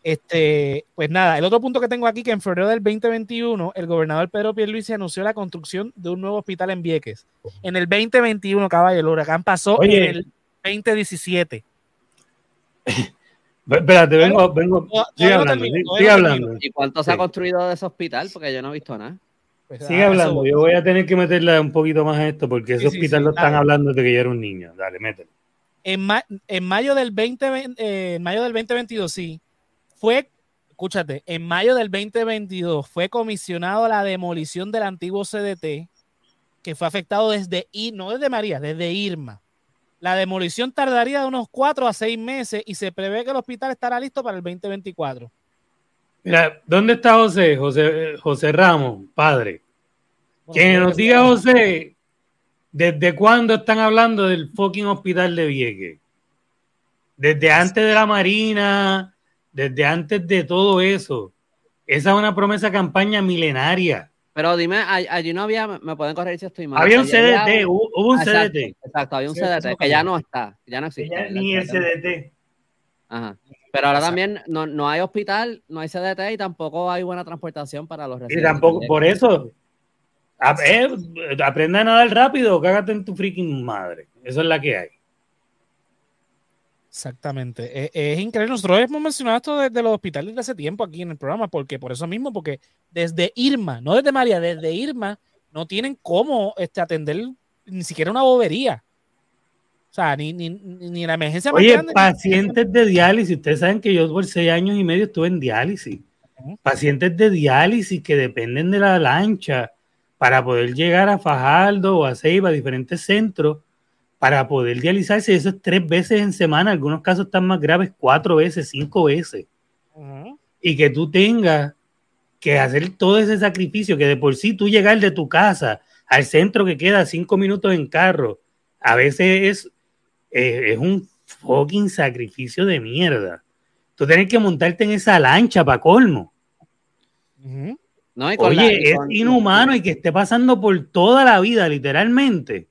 este, pues nada, el otro punto que tengo aquí que en febrero del 2021 el gobernador Pedro Pierluisi anunció la construcción de un nuevo hospital en Vieques. En el 2021, caballo, el huracán pasó en el 2017. Espérate, vengo, vengo, sigue hablando, sigue hablando. ¿Y cuánto se ha construido de ese hospital? Porque yo no he visto nada. Pues, sigue ah, hablando, yo voy a tener que meterle un poquito más a esto porque ese hospital lo están hablando de que yo era un niño. Dale, mételo. En, en mayo del 20, eh, en mayo del 2022, sí, fue, escúchate, en mayo del 2022 fue comisionado la demolición del antiguo CDT, que fue afectado desde, I, no desde María, desde Irma. La demolición tardaría de unos cuatro a seis meses y se prevé que el hospital estará listo para el 2024. Mira, ¿dónde está José? José, José Ramos, padre. que nos diga José, ¿desde cuándo están hablando del fucking hospital de Vieques? Desde antes de la Marina, desde antes de todo eso. Esa es una promesa campaña milenaria. Pero dime, allí no había, me pueden corregir si estoy mal. Había un CDT, hubo, un CDT. Exacto, había un CDT que ya no está, ya no existe. ni el CDT. Ajá. Pero ahora también no, no, hay hospital, no hay CDT y tampoco hay buena transportación para los residentes. Y tampoco, por eso, eh, aprenda a nadar rápido, cágate en tu freaking madre. Eso es la que hay. Exactamente. E, es, increíble. Nosotros hemos mencionado esto desde los hospitales de hace tiempo aquí en el programa, porque por eso mismo, porque desde Irma, no desde María, desde Irma, no tienen cómo este, atender ni siquiera una bobería. O sea, ni, ni, ni la emergencia Oye, pacientes de diálisis, ustedes saben que yo por seis años y medio estuve en diálisis. Pacientes de diálisis que dependen de la lancha para poder llegar a Fajardo o a Ceiba, a diferentes centros para poder dializarse, eso es tres veces en semana, algunos casos están más graves, cuatro veces, cinco veces. Y que tú tengas que hacer todo ese sacrificio, que de por sí tú llegar de tu casa al centro que queda cinco minutos en carro, a veces es, eh, es un fucking sacrificio de mierda. Tú tienes que montarte en esa lancha para colmo. Oye, es inhumano y que esté pasando por toda la vida, literalmente.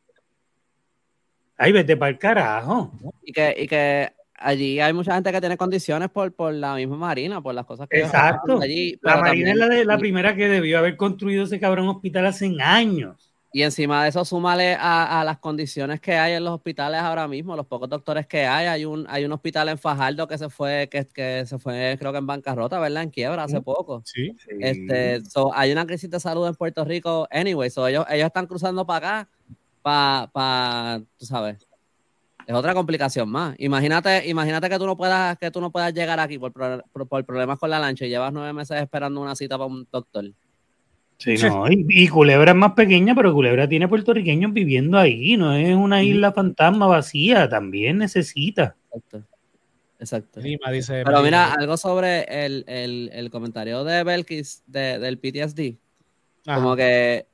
Ay, vete para el carajo. Y que, y que allí hay mucha gente que tiene condiciones por, por la misma marina, por las cosas que Exacto. Allí, la marina es la, de, la primera que debió haber construido ese cabrón hospital hace años. Y encima de eso, súmale a, a, las condiciones que hay en los hospitales ahora mismo, los pocos doctores que hay. Hay un, hay un hospital en Fajardo que se fue, que, que se fue, creo que en bancarrota, ¿verdad? En quiebra hace poco. Sí. Este, hay una crisis de salud en Puerto Rico, anyway. So ellos, ellos están cruzando para acá, para, pa, tú sabes. Es otra complicación más. Imagínate, imagínate que tú no puedas, que tú no puedas llegar aquí por, por, por problemas con la lancha y llevas nueve meses esperando una cita para un doctor. Sí, no, y, Culebra es más pequeña, pero Culebra tiene puertorriqueños viviendo ahí, no es una isla fantasma vacía, también necesita. Exacto. Exacto. pero mira, algo sobre el, comentario de Belkis del PTSD. Como que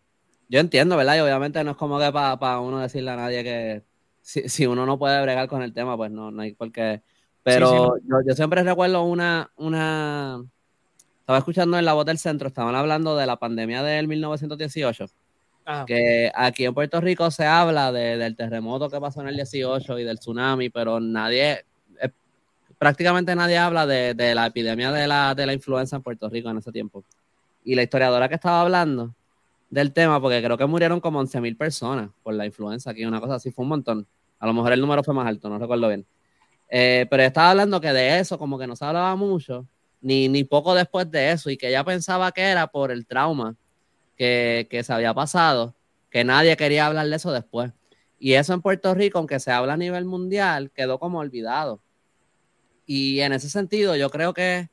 yo entiendo, ¿verdad? Y obviamente no es como que para uno decirle a nadie que si, uno no puede bregar con el tema, pues no, no hay por qué. Pero yo, yo, siempre recuerdo una, una, estaba escuchando en la voz del centro, estaban hablando de la pandemia del 1918. Ah. Que aquí en Puerto Rico se habla del terremoto que pasó en el 18 y del tsunami, pero nadie, eh, prácticamente nadie habla de, la epidemia de la, de la influenza en Puerto Rico en ese tiempo. Y la historiadora que estaba hablando del tema, porque creo que murieron como 11.000 personas por la influenza aquí, una cosa así, fue un montón. A lo mejor el número fue más alto, no recuerdo bien. Eh, pero estaba hablando que de eso como que no se hablaba mucho ni, ni poco después de eso, y que ella pensaba que era por el trauma que, que se había pasado, que nadie quería hablar de eso después. Y eso en Puerto Rico, aunque se habla a nivel mundial, quedó como olvidado. Y en ese sentido, yo creo que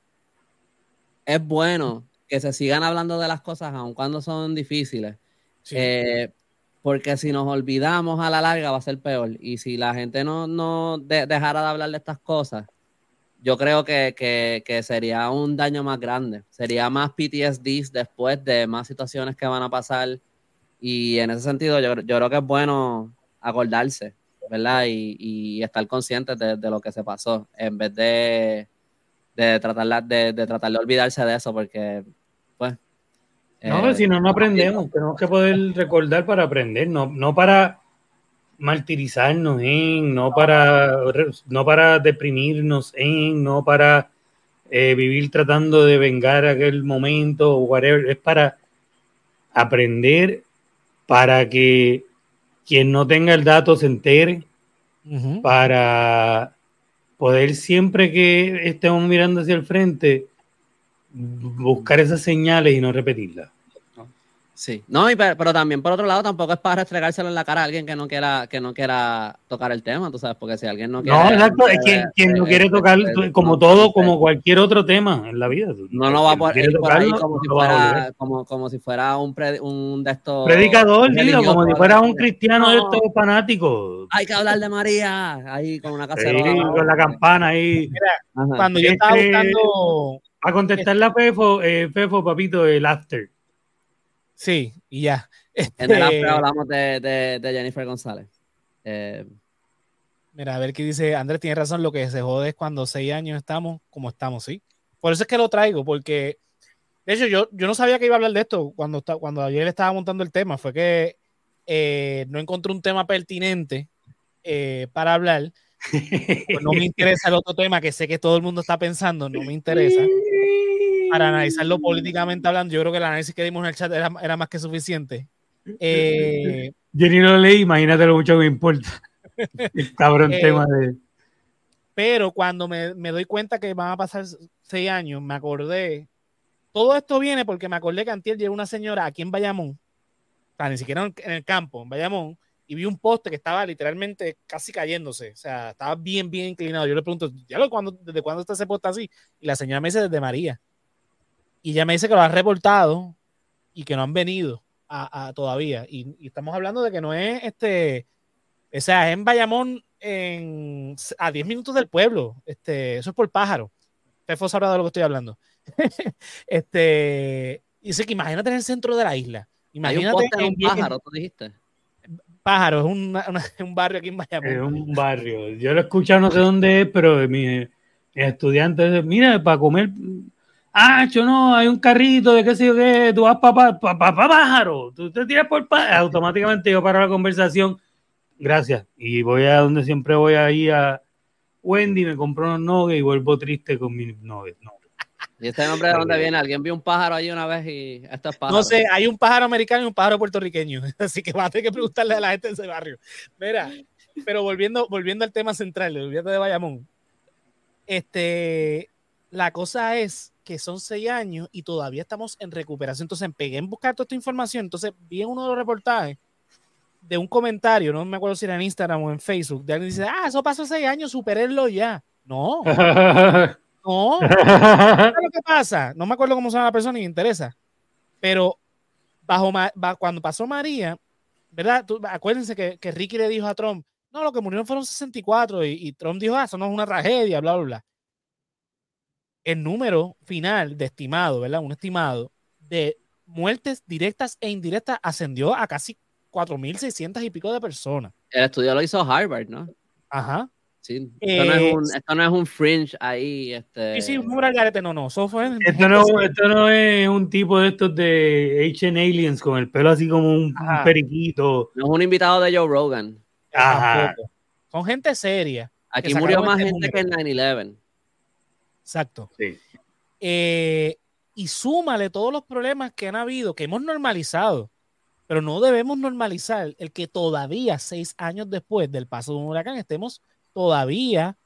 es bueno que se sigan hablando de las cosas, aun cuando son difíciles. Eh, porque si nos olvidamos a la larga va a ser peor. Y si la gente no, no dejara de hablar de estas cosas, yo creo que, sería un daño más grande. Sería más PTSD después de más situaciones que van a pasar. Y en ese sentido, yo, creo que es bueno acordarse, ¿verdad? Y, estar consciente de, lo que se pasó, en vez de, de, tratar, de, tratar de olvidarse de eso, porque, pues. No, pues, si no, no aprendemos. Tenemos que poder recordar para aprender, no, no para martirizarnos en, no para, no para deprimirnos en, no para eh, vivir tratando de vengar aquel momento o whatever, es para aprender para que quien no tenga el dato se entere, para poder siempre que estemos mirando hacia el frente, buscar esas señales y no repetirlas. Sí, no, pero, también por otro lado tampoco es para restregárselo en la cara a alguien que no quiera que no quiera tocar el tema, tú sabes, porque si alguien no quiere No, exacto, es quien, quien no quiere tocar como todo, como cualquier otro tema en la vida. No no va por, por ahí como si, fuera, como, como si fuera un, un de estos predicador, digo, como si fuera un cristiano de estos fanáticos. Hay que hablar de María, ahí con una cacerola. Sí, con la campana ahí. Mira, cuando yo estaba este, buscando a contestar la Fefo, eh, Fefo, papito, el after. Sí, y ya. En el after este, hablamos de, Jennifer González. Eh, Mira, a ver qué dice. Andrés tiene razón, lo que se jode es cuando seis años estamos como estamos, ¿sí? Por eso es que lo traigo, porque de hecho yo, yo no sabía que iba a hablar de esto cuando, cuando ayer estaba montando el tema. Fue que eh, no encontré un tema pertinente eh, para hablar. Pues no me interesa el otro tema que sé que todo el mundo está pensando, no me interesa para analizarlo políticamente hablando, yo creo que el análisis que dimos en el chat era, era más que suficiente. Eh, Jenny lo leí, imagínate lo mucho que me importa. El cabrón eh, tema de. Pero cuando me, me, doy cuenta que van a pasar seis años, me acordé. Todo esto viene porque me acordé que Antiel llegó una señora aquí en Bayamón, o sea, ni siquiera en el campo, en Bayamón, y vi un poste que estaba literalmente casi cayéndose. O sea, estaba bien, bien inclinado. Yo le pregunto, ¿ya lo, cuando, ¿desde cuándo está ese poste así? Y la señora me dice, desde María. Y ya me dice que lo han reportado y que no han venido a, todavía. Y, estamos hablando de que no es este, o sea, es en Bayamón en, a 10 minutos del pueblo. Este, eso es por pájaro. Fefo sabrá de lo que estoy hablando. este, dice que imagínate en el centro de la isla. Imagínate un, pájaro, tú dijiste. Pájaro, es un, barrio aquí en Bayamón. Es un barrio. Yo lo he escuchado no sé dónde es, pero mi, mi estudiante, mira, para comer ah, yo no, hay un carrito de qué sé yo qué, tú vas para pa, pa, pájaro, tú te tiras por pájaro, automáticamente yo paro la conversación, gracias, y voy a donde siempre voy ahí a Wendy me compró unos nuggets y vuelvo triste con mis nuggets. No. ¿Y este nombre de dónde viene? Alguien vio un pájaro allí una vez y esto es pájaro. No sé, hay un pájaro americano y un pájaro puertorriqueño. Así que va a tener que preguntarle a la gente de ese barrio. Mira, pero volviendo, volviendo al tema central, olvídate de Bayamón. Este, la cosa es que son seis años y todavía estamos en recuperación. Entonces, pegué en buscar toda esta información. Entonces, vi en uno de los reportajes de un comentario, no me acuerdo si era en Instagram o en Facebook, de alguien dice, ah, eso pasó seis años, superélo ya. No. no. lo que pasa? No me acuerdo cómo se llama la persona ni me interesa. Pero bajo, cuando pasó María, ¿verdad? acuérdense que, que, Ricky le dijo a Trump, no, lo que murieron fueron 64 y, y Trump dijo, ah, eso no es una tragedia, bla, bla, bla. El número final de estimado, ¿verdad? Un estimado de muertes directas e indirectas ascendió a casi 4.600 y pico de personas. El estudio lo hizo Harvard, ¿no? Ajá. Sí. Esto, no, es eh, un, esto no es un fringe ahí. Este... Sí, sí, un garete, no, no. Eso fue esto, no esto no es un tipo de estos de Ancient Aliens con el pelo así como un, periquito. No es un invitado de Joe Rogan. Ajá. Son gente seria. Aquí murió más este gente que en 9-11. Exacto. Sí. Eh, y súmale todos los problemas que han habido, que hemos normalizado pero no debemos normalizar el que todavía, seis años después del paso de un huracán, estemos todavía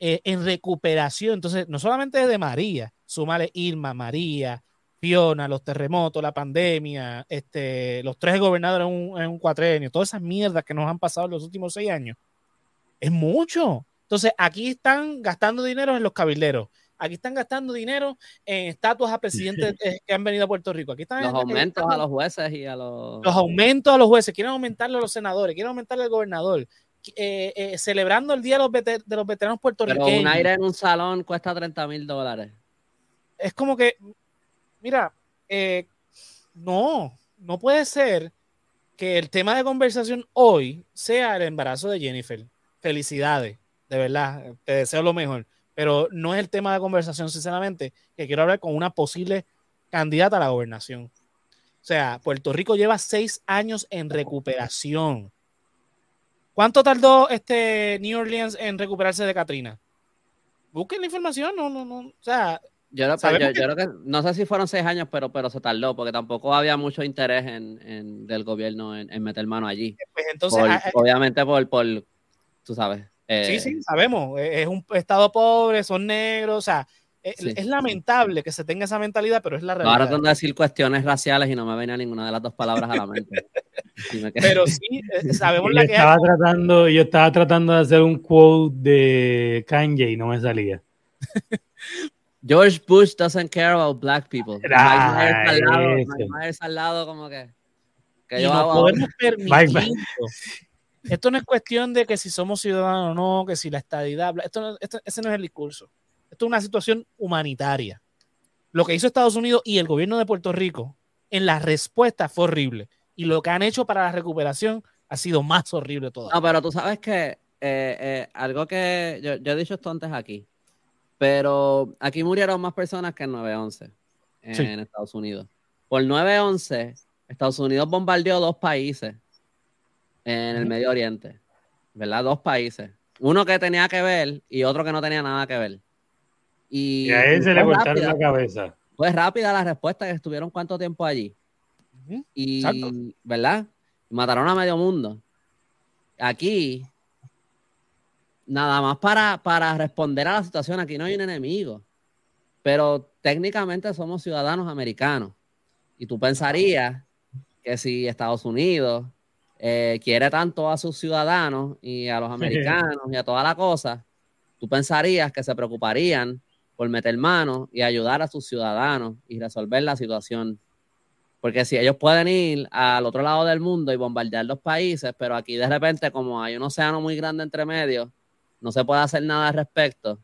eh, en recuperación. Entonces, no solamente de María, súmale Irma, María, Fiona, los terremotos, la pandemia, este, los tres gobernadores en un, en un cuatrenio, todas esas mierdas que nos han pasado en los últimos seis años. Es mucho. Entonces, aquí están gastando dinero en los cabilderos Aquí están gastando dinero en estatuas a presidentes que han venido a Puerto Rico. Aquí están los aumentos a los jueces y a los... Los aumentos a los jueces. Quieren aumentarle a los senadores, quieren aumentarle al gobernador. Eh, eh, celebrando el Día de los, de los Veteranos puertorriqueños. Pero un aire en un salón cuesta 30 mil dólares. Es como que, mira, eh, no, no puede ser que el tema de conversación hoy sea el embarazo de Jennifer. Felicidades, de verdad, te deseo lo mejor pero no es el tema de conversación, sinceramente, que quiero hablar con una posible candidata a la gobernación. O sea, Puerto Rico lleva seis años en recuperación. ¿Cuánto tardó este New Orleans en recuperarse de Katrina? Busquen la información, no, no, no. O sea, yo, creo que no sé si fueron seis años, pero, pero se tardó, porque tampoco había mucho interés en, del gobierno en, meter mano allí. Pues entonces, obviamente por, por, tú sabes, sí, sí, eh, sabemos. E, es un estado pobre, son negros, o sea, e, es, lamentable que se tenga esa mentalidad, pero es la realidad. Ahora tengo que decir cuestiones raciales y no me venía ninguna de las dos palabras a la mente. pero sí, eh, sabemos la que estaba tratando, Yo estaba tratando de hacer un quote de Kanye y no me salía. George Bush doesn't care about black people. Ah, al lado, al lado como que... que yo no podemos permitir esto no es cuestión de que si somos ciudadanos o no, que si la estadidad, esto, ese no es el discurso. Esto es una situación humanitaria. Lo que hizo Estados Unidos y el gobierno de Puerto Rico en la respuesta fue horrible. Y lo que han hecho para la recuperación ha sido más horrible todavía. No, pero tú sabes que eh, eh, algo que yo, he dicho esto antes aquí, pero aquí murieron más personas que en 9-11 en Estados Unidos. Por 9-11, Estados Unidos bombardeó dos países en el Medio Oriente, ¿verdad? Dos países. Uno que tenía que ver y otro que no tenía nada que ver. Y, a él se le cortaron la cabeza. Fue rápida la respuesta que estuvieron cuánto tiempo allí. Y, ¿verdad? Mataron a medio mundo. Aquí, nada más para, para responder a la situación, aquí no hay un enemigo. Pero técnicamente somos ciudadanos americanos. Y tú pensarías que si Estados Unidos eh, quiere tanto a sus ciudadanos y a los americanos y a toda la cosa, tú pensarías que se preocuparían por meter mano y ayudar a sus ciudadanos y resolver la situación. Porque si ellos pueden ir al otro lado del mundo y bombardear los países, pero aquí de repente como hay un océano muy grande entre medio, no se puede hacer nada al respecto,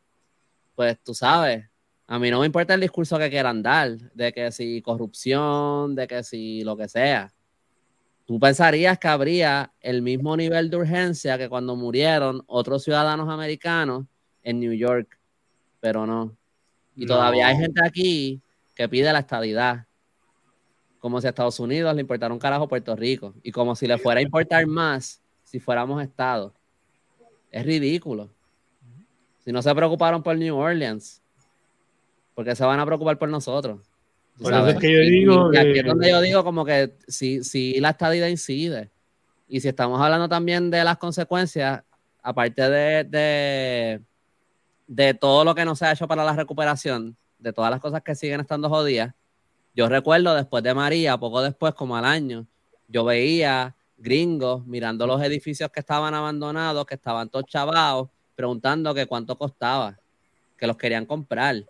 pues tú sabes, a mí no me importa el discurso que quieran dar, de que si corrupción, de que si lo que sea tú pensarías que habría el mismo nivel de urgencia que cuando murieron otros ciudadanos americanos en New York, pero no. Y todavía hay gente aquí que pide la estadidad, como si a Estados Unidos le importara un carajo Puerto Rico, y como si le fuera a importar más si fuéramos Estado. Es ridículo. Si no se preocuparon por New Orleans, porque se van a preocupar por nosotros. Por eso es que yo digo. Y, aquí es donde yo digo, como que si, si la estadía incide. Y si estamos hablando también de las consecuencias, aparte de, de, de todo lo que no se ha hecho para la recuperación, de todas las cosas que siguen estando jodidas, yo recuerdo después de María, poco después, como al año, yo veía gringos mirando los edificios que estaban abandonados, que estaban todos chavados, preguntando que cuánto costaba, que los querían comprar.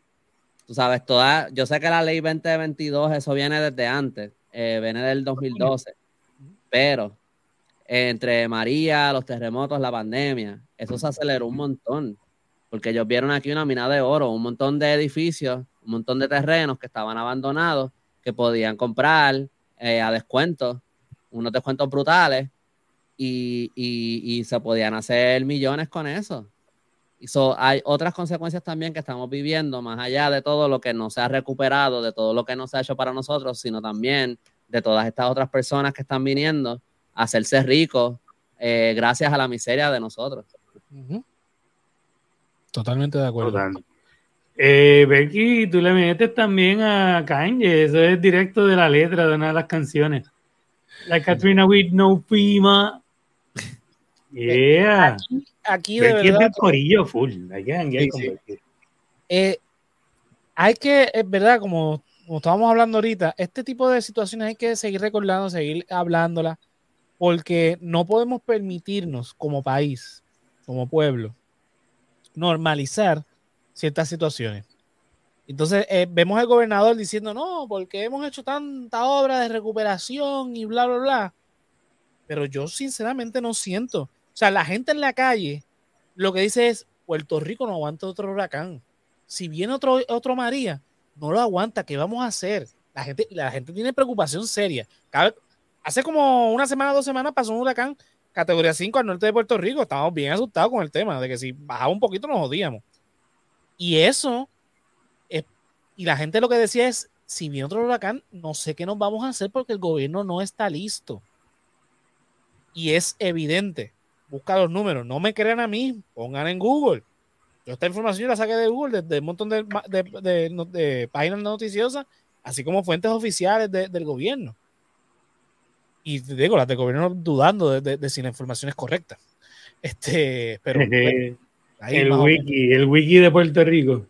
Tú sabes, toda, yo sé que la ley 2022, eso viene desde antes, eh, viene del 2012, pero entre María, los terremotos, la pandemia, eso se aceleró un montón, porque ellos vieron aquí una mina de oro, un montón de edificios, un montón de terrenos que estaban abandonados, que podían comprar eh, a descuentos, unos descuentos brutales, y, y, se podían hacer millones con eso. Y hay otras consecuencias también que estamos viviendo, más allá de todo lo que no se ha recuperado, de todo lo que no se ha hecho para nosotros, sino también de todas estas otras personas que están viniendo a hacerse ricos eh, gracias a la miseria de nosotros. Totalmente de acuerdo. Eh, Becky, tú le metes también a Kanye, eso es directo de la letra de una de las canciones. La Katrina with no prima. Yeah. Aquí, de verdad. Es corillo full. Hay que eh, hay que, es verdad, como, como estábamos hablando ahorita, este tipo de situaciones hay que seguir recordando, seguir hablándola, porque no podemos permitirnos como país, como pueblo, normalizar ciertas situaciones. Entonces eh, vemos al gobernador diciendo, no, porque hemos hecho tanta obra de recuperación y bla, bla, bla. Pero yo sinceramente no siento. O sea, la gente en la calle lo que dice es, Puerto Rico no aguanta otro huracán. Si viene otro, otro María, no lo aguanta. ¿Qué vamos a hacer? La gente, la gente tiene preocupación seria. hace como una semana, dos semanas pasó un huracán categoría 5 al norte de Puerto Rico. Estábamos bien asustados con el tema de que si bajaba un poquito nos jodíamos. Y eso y la gente lo que decía es, si viene otro huracán, no sé qué nos vamos a hacer porque el gobierno no está listo. Y es evidente. Busca los números. No me crean a mí, pongan en Google. Yo esta información la saqué de Google, desde un montón de, de, páginas noticiosas, así como fuentes oficiales del gobierno. Y te digo, las del gobierno dudando de, si la información es correcta. Este, pero el wiki, el wiki de Puerto Rico.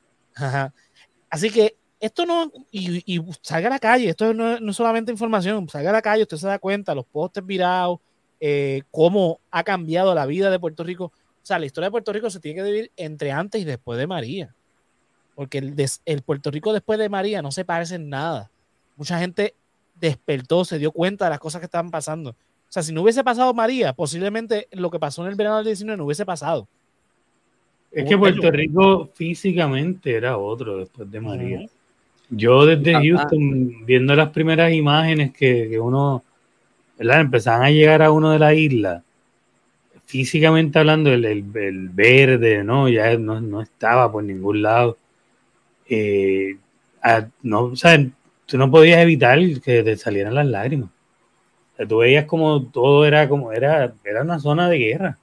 Así que esto no, y, salga a la calle, esto no, es solamente información, salga a la calle, usted se da cuenta, los postes virados, eh, cómo ha cambiado la vida de Puerto Rico. O sea, la historia de Puerto Rico se tiene que dividir entre antes y después de María. Porque el, el Puerto Rico después de María no se parece en nada. Mucha gente despertó, se dio cuenta de las cosas que estaban pasando. O sea, si no hubiese pasado María, posiblemente lo que pasó en el verano del 19 no hubiese pasado. Es que Puerto Rico físicamente era otro después de María. Yo desde Houston, viendo las primeras imágenes que, uno, ¿verdad? Empezaban a llegar a uno de la isla, físicamente hablando, el, el, verde, ¿no? Ya no, estaba por ningún lado. Eh, no, o sea, tú no podías evitar que te salieran las lágrimas. tú veías como todo era como, era, era una zona de guerra.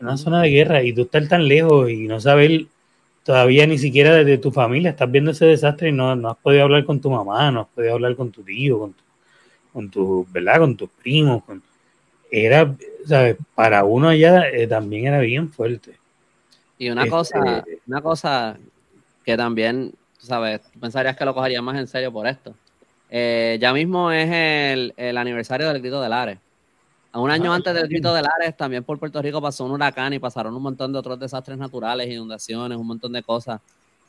Una zona de guerra y tú estás tan lejos y no saber todavía ni siquiera desde tu familia estás viendo ese desastre y no, no has podido hablar con tu mamá, no has podido hablar con tu tío, con tu, con tu ¿verdad? Con tus primos. era, ¿sabes? Para uno allá eh, también era bien fuerte. Y una este, cosa, una cosa que también, ¿sabes? pensarías que lo cogería más en serio por esto. Eh, ya mismo es el, el aniversario del grito de Lares. Un año ah, antes del grito de Lares, también por Puerto Rico pasó un huracán y pasaron un montón de otros desastres naturales, inundaciones, un montón de cosas.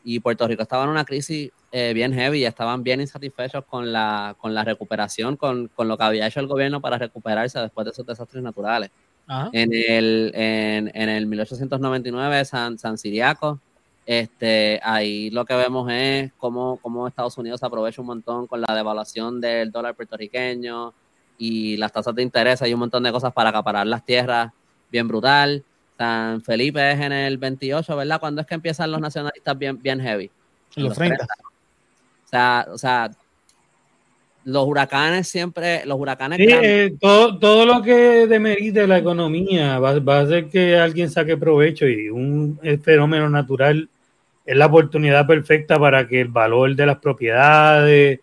Y Puerto Rico estaba en una crisis eh, bien heavy, y estaban bien insatisfechos con la, con la recuperación, con, con, lo que había hecho el gobierno para recuperarse después de esos desastres naturales. En, el, en, en, el 1899, San, San Siriaco, este, ahí lo que vemos es cómo, cómo Estados Unidos aprovecha un montón con la devaluación del dólar puertorriqueño, y las tasas de interés, hay un montón de cosas para acaparar las tierras, bien brutal. San Felipe es en el 28, ¿verdad? ¿Cuándo es que empiezan los nacionalistas bien, bien heavy? En los 30. O sea, o sea, los huracanes siempre, los huracanes. Sí, eh, todo, todo lo que demerite la economía va, va, a hacer que alguien saque provecho y un fenómeno natural es la oportunidad perfecta para que el valor de las propiedades.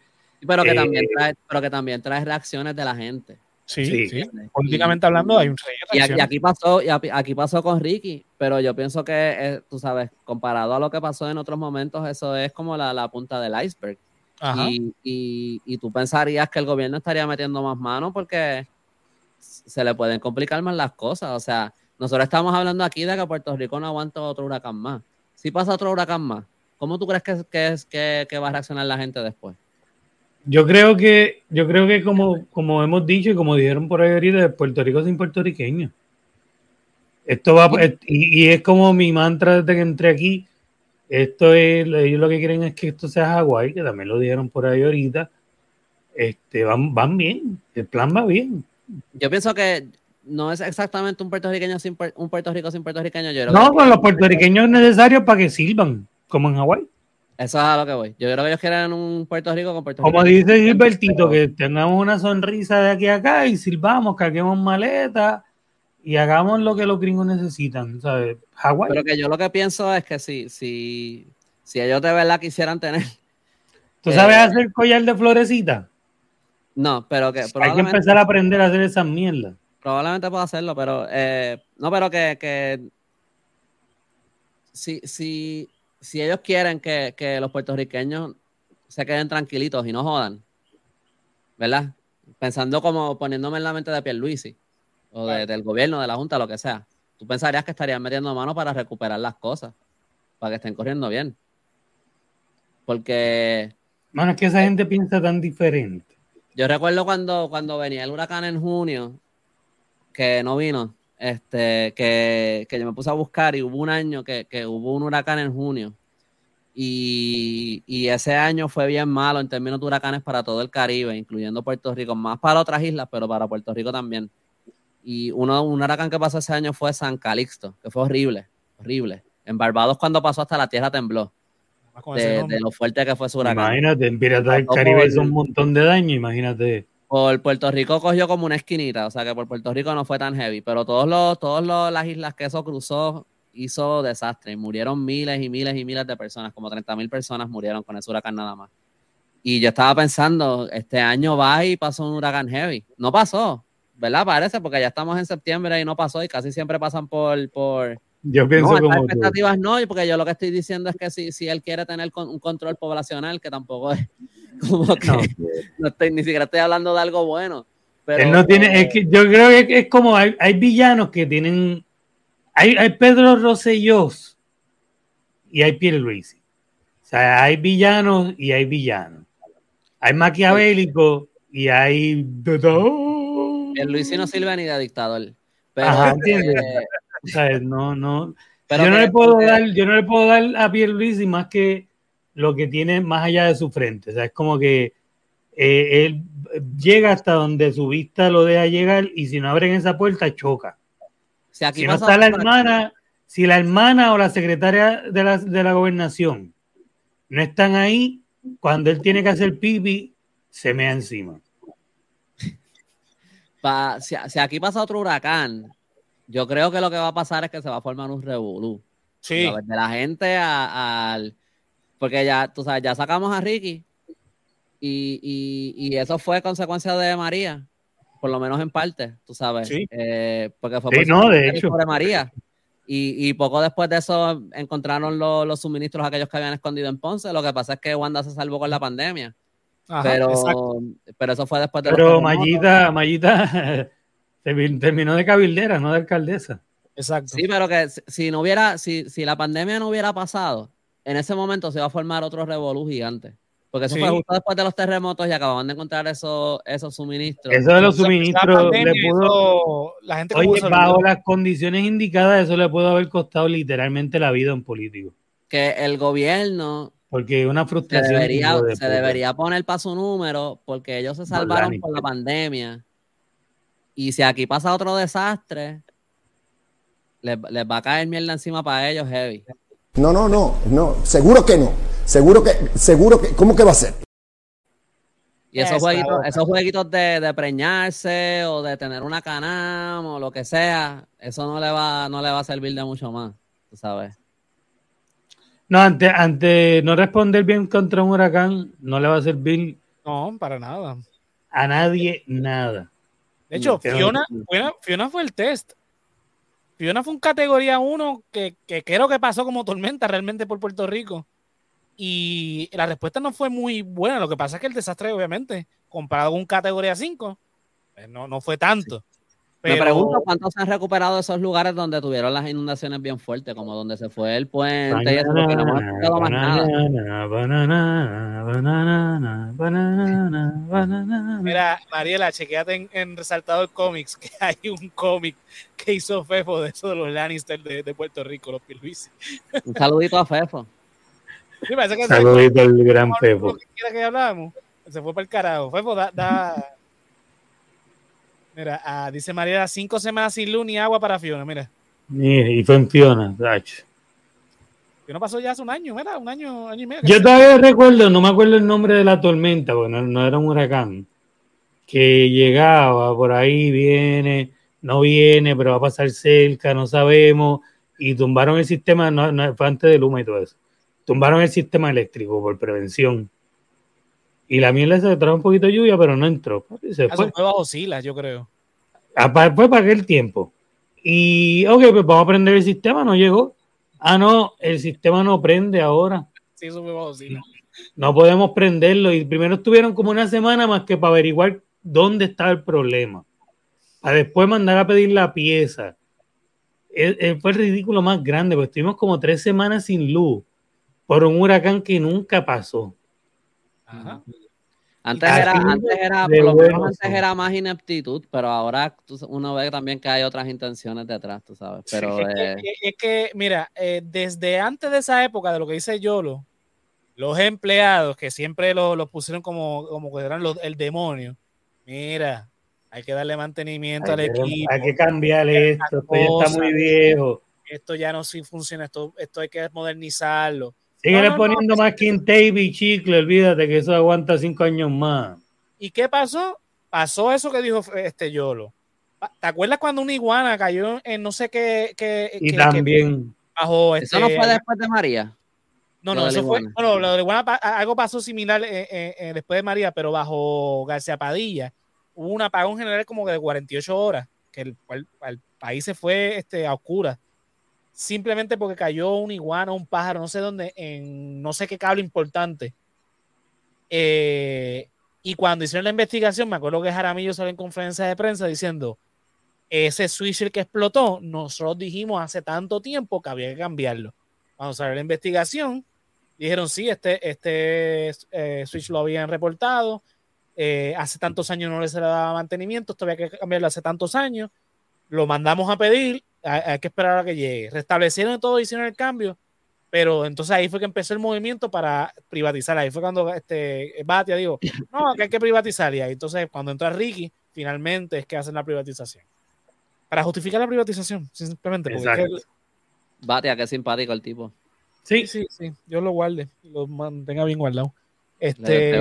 Pero que, también, trae, pero que también trae reacciones de la gente. Sí, sí. Políticamente hablando, hay un y, y, aquí pasó, y aquí pasó con Ricky, pero yo pienso que, eh, tú sabes, comparado a lo que pasó en otros momentos, eso es como la, la punta del iceberg. Y, y, y, tú pensarías que el gobierno estaría metiendo más mano porque se le pueden complicar más las cosas. O sea, nosotros estamos hablando aquí de que Puerto Rico no aguanta otro huracán más. Si pasa otro huracán más, ¿cómo tú crees que, que, que, que va a reaccionar la gente después? Yo creo que, yo creo que como, como hemos dicho y como dijeron por ahí ahorita, Puerto Rico sin puertorriqueño. Esto va, y, y, es como mi mantra desde que entré aquí. Esto es, ellos lo que quieren es que esto sea Hawái, que también lo dijeron por ahí ahorita. Este, van, van bien, el plan va bien. Yo pienso que no es exactamente un puertorriqueño sin un Puerto Rico sin puertorriqueño. Yo no, con los puertorriqueños es necesario para que sirvan, como en Hawái. Eso es a lo que voy. Yo creo que ellos quieren un Puerto Rico con Puerto Rico. Como dice Gilbertito, que tengamos una sonrisa de aquí a acá y sirvamos, carguemos maletas y hagamos lo que los gringos necesitan, ¿sabes? Hawái. Pero que yo lo que pienso es que si, si, si ellos de verdad quisieran tener. ¿Tú sabes eh, hacer collar de florecita? No, pero que. Hay que empezar a aprender a hacer esas mierdas. Probablemente puedo hacerlo, pero. Eh, no, pero que. que si, si, si ellos quieren que, los puertorriqueños se queden tranquilitos y no jodan, ¿verdad? Pensando como poniéndome en la mente de Pierluisi o del gobierno, de la Junta, lo que sea. Tú pensarías que estarían metiendo mano para recuperar las cosas, para que estén corriendo bien. Porque... Bueno, es que esa gente piensa tan diferente. Yo recuerdo cuando, cuando venía el huracán en junio, que no vino, este, que, yo me puse a buscar y hubo un año que, hubo un huracán en junio. Y, ese año fue bien malo en términos de huracanes para todo el Caribe, incluyendo Puerto Rico, más para otras islas, pero para Puerto Rico también. Y uno, un huracán que pasó ese año fue San Calixto, que fue horrible, horrible. En Barbados cuando pasó hasta la tierra tembló. De, de, lo fuerte que fue su huracán. Imagínate, en Piratas del Caribe hizo un montón de daño, imagínate por Puerto Rico cogió como una esquinita, o sea que por Puerto Rico no fue tan heavy, pero todos los, todos las islas que eso cruzó hizo desastre, murieron miles y miles y miles de personas, como 30 mil personas murieron con ese huracán nada más. Y yo estaba pensando, este año va y pasó un huracán heavy. No pasó, ¿verdad? Parece, porque ya estamos en septiembre y no pasó y casi siempre pasan por... por yo pienso no, como expectativas no, porque yo lo que estoy diciendo es que si, si él quiere tener un control poblacional, que tampoco es Como que no. estoy, ni siquiera estoy hablando de algo bueno. Pero, Él no tiene, es que yo creo que es como hay, hay villanos que tienen, hay, hay Pedro Rossellós y hay Pierre Luis. O sea, hay villanos y hay villanos. Hay maquiavélico y hay El Luis no sirve ni de dictador. Pero, Ajá, eh, no, no. Pero yo no le puedo dar, yo no le puedo dar a Pierre Luis y más que lo que tiene más allá de su frente. O sea, es como que eh, él llega hasta donde su vista lo deja llegar y si no abren esa puerta, choca. si no está la hermana, si la hermana o la secretaria de la, de la gobernación no están ahí, cuando él tiene que hacer pipi, se mea encima. si, aquí pasa otro huracán, yo creo que lo que va a pasar es que se va a formar un revolú. Sí. De la gente al porque ya, tú sabes, ya sacamos a Ricky y, eso fue consecuencia de María, por lo menos en parte, tú sabes. Sí. Eh, porque fue por no, de hecho. María. Y, poco después de eso encontraron los suministros aquellos que habían escondido en Ponce. Lo que pasa es que Wanda se salvó con la pandemia. pero, pero eso fue después de Pero Mayita, Mayita terminó de cabildera, no de alcaldesa. Exacto. Sí, pero que si no hubiera, si, si la pandemia no hubiera pasado, en ese momento se va a formar otro revolú gigante. Porque eso fue justo después de los terremotos y acababan de encontrar esos, esos suministros. Eso de los suministros le pudo. la gente oye, bajo las condiciones indicadas, eso le pudo haber costado literalmente la vida a un político. Que el gobierno. Porque una frustración. Se debería, se debería poner para su número, porque ellos se salvaron por la pandemia. Y si aquí pasa otro desastre, les, les va a caer mierda encima para ellos heavy. No, no, no, no, seguro que no. Seguro que, seguro que, ¿cómo que va a ser? Y esos jueguitos, esos jueguitos de, de, preñarse o de tener una canam o lo que sea, eso no le va, no le va a servir de mucho más, tú sabes. No, ante, ante no responder bien contra un huracán, no le va a servir. No, para nada. A nadie nada. De hecho, Fiona, Fiona, fue el test. Fiona fue un categoría 1 que, que creo que pasó como tormenta realmente por Puerto Rico. Y la respuesta no fue muy buena. Lo que pasa es que el desastre, obviamente, comparado con un categoría 5, pues no, no fue tanto. Me pregunto cuántos se han recuperado de esos lugares donde tuvieron las inundaciones bien fuertes, como donde se fue el puente y eso, porque no hemos escuchado más nada. Mira, Mariela, chequeate en, Resaltado Comics que hay un cómic que hizo Fefo de eso de los Lannister de, de Puerto Rico, los Pilvis. Un saludito a Fefo. Sí, que Saludito al gran Fefo. Que, que hablábamos, se fue para el carajo. Fefo, da, da Mira, ah, dice María, cinco semanas sin luz ni agua para Fiona, mira. Y, fue en Fiona, Dach. Fiona pasó ya hace un año, mira, un año, año y medio. Yo todavía recuerdo, no me acuerdo el nombre de la tormenta, bueno, no era un huracán, que llegaba por ahí, viene, no viene, pero va a pasar cerca, no sabemos, y tumbaron el sistema, no, no fue antes de Luma y todo eso, tumbaron el sistema eléctrico por prevención y la miel se trajo un poquito de lluvia, pero no entró. Se ah, fue. fue bajo Silas, yo creo. Ah, fue para aquel tiempo. Y, ok, pues vamos a prender el sistema, no llegó. Ah, no, el sistema no prende ahora. Sí, eso fue bajo Silas. No podemos prenderlo. Y primero estuvieron como una semana más que para averiguar dónde estaba el problema. A después mandar a pedir la pieza. E, e, fue el ridículo más grande, porque estuvimos como tres semanas sin luz por un huracán que nunca pasó. Antes era, antes era, por lo menos antes era más ineptitud, pero ahora uno ve también que hay otras intenciones detrás, tú sabes. Pero, es, que, eh, mira, eh, desde antes de esa época, de lo que dice Yolo, los empleados que siempre los pusieron como, como que eran el demonio, mira, hay que darle mantenimiento al equipo. Hay que cambiarle esto, esto ya está muy viejo. Esto ya no sí funciona, esto, esto hay que modernizarlo Sigue poniendo más que tape y chicle, olvídate que eso aguanta cinco años más. ¿Y qué pasó? Pasó eso que dijo este Yolo. ¿Te acuerdas cuando una iguana cayó en no sé qué? qué y también. bajo este, ¿Eso no fue después de María? No, no, eso fue. No, lo de iguana, algo pasó similar eh, eh, eh, después de María, pero bajo García Padilla hubo un apagón general como de 48 horas, que el, el país se fue este, a oscuras simplemente porque cayó un iguana, un pájaro, no sé dónde, en no sé qué cable importante. Eh, y cuando hicieron la investigación, me acuerdo que Jaramillo salió en conferencia de prensa diciendo, ese switch que explotó, nosotros dijimos hace tanto tiempo que había que cambiarlo. Cuando salió la investigación, dijeron, sí, este, este eh, switch lo habían reportado, eh, hace tantos años no le se le daba mantenimiento, esto había que cambiarlo hace tantos años, lo mandamos a pedir hay, que esperar a que llegue. Restablecieron todo, hicieron el cambio, pero entonces ahí fue que empezó el movimiento para privatizar. Ahí fue cuando este Batia dijo, no, que hay que privatizar. Y ahí entonces cuando entra Ricky, finalmente es que hacen la privatización. Para justificar la privatización, simplemente. Porque Batia, qué simpático el tipo. Sí, sí, sí. Yo lo guarde, lo mantenga bien guardado. Este.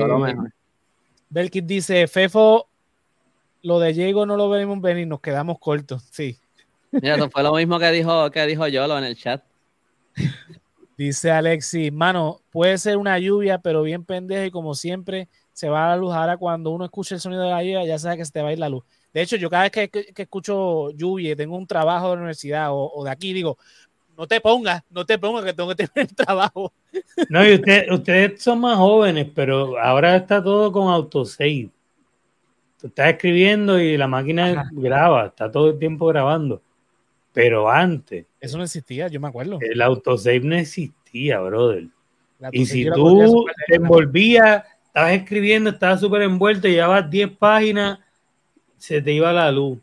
Belkit dice: Fefo, lo de Diego no lo venimos venir, nos quedamos cortos. Sí, Mira, eso fue lo mismo que dijo, que dijo Yolo en el chat. Dice Alexis, mano, puede ser una lluvia, pero bien pendeja y como siempre se va a la luz. Ahora cuando uno escucha el sonido de la lluvia, ya sabe que se te va a ir la luz. De hecho, yo cada vez que, escucho lluvia y tengo un trabajo de la universidad o, de aquí, digo, no te pongas, no te pongas que tengo que tener trabajo. No, y ustedes son más jóvenes, pero ahora está todo con autosave. Tú estás escribiendo y la máquina graba, está todo el tiempo grabando. Pero antes. Eso no existía, yo me acuerdo. El autosave no existía, brother. Y si tú te envolvías, estabas escribiendo, estabas súper envuelto, llevabas 10 páginas, se te iba la luz.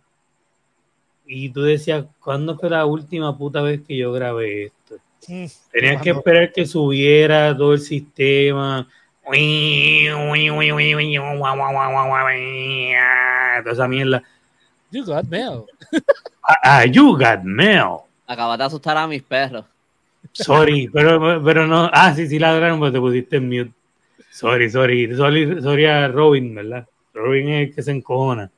Y tú decías, ¿cuándo fue la última puta vez que yo grabé esto? Mm, Tenías que esperar que subiera todo el sistema. Toda esa mierda. You got mail. Ah, you got mail. Acabas de asustar a mis perros. Sorry, pero, pero no. Ah, sí, sí ladraron, pero te pusiste en mute. Sorry, sorry, sorry, sorry a Robin, ¿verdad? Robin es el que se encojona.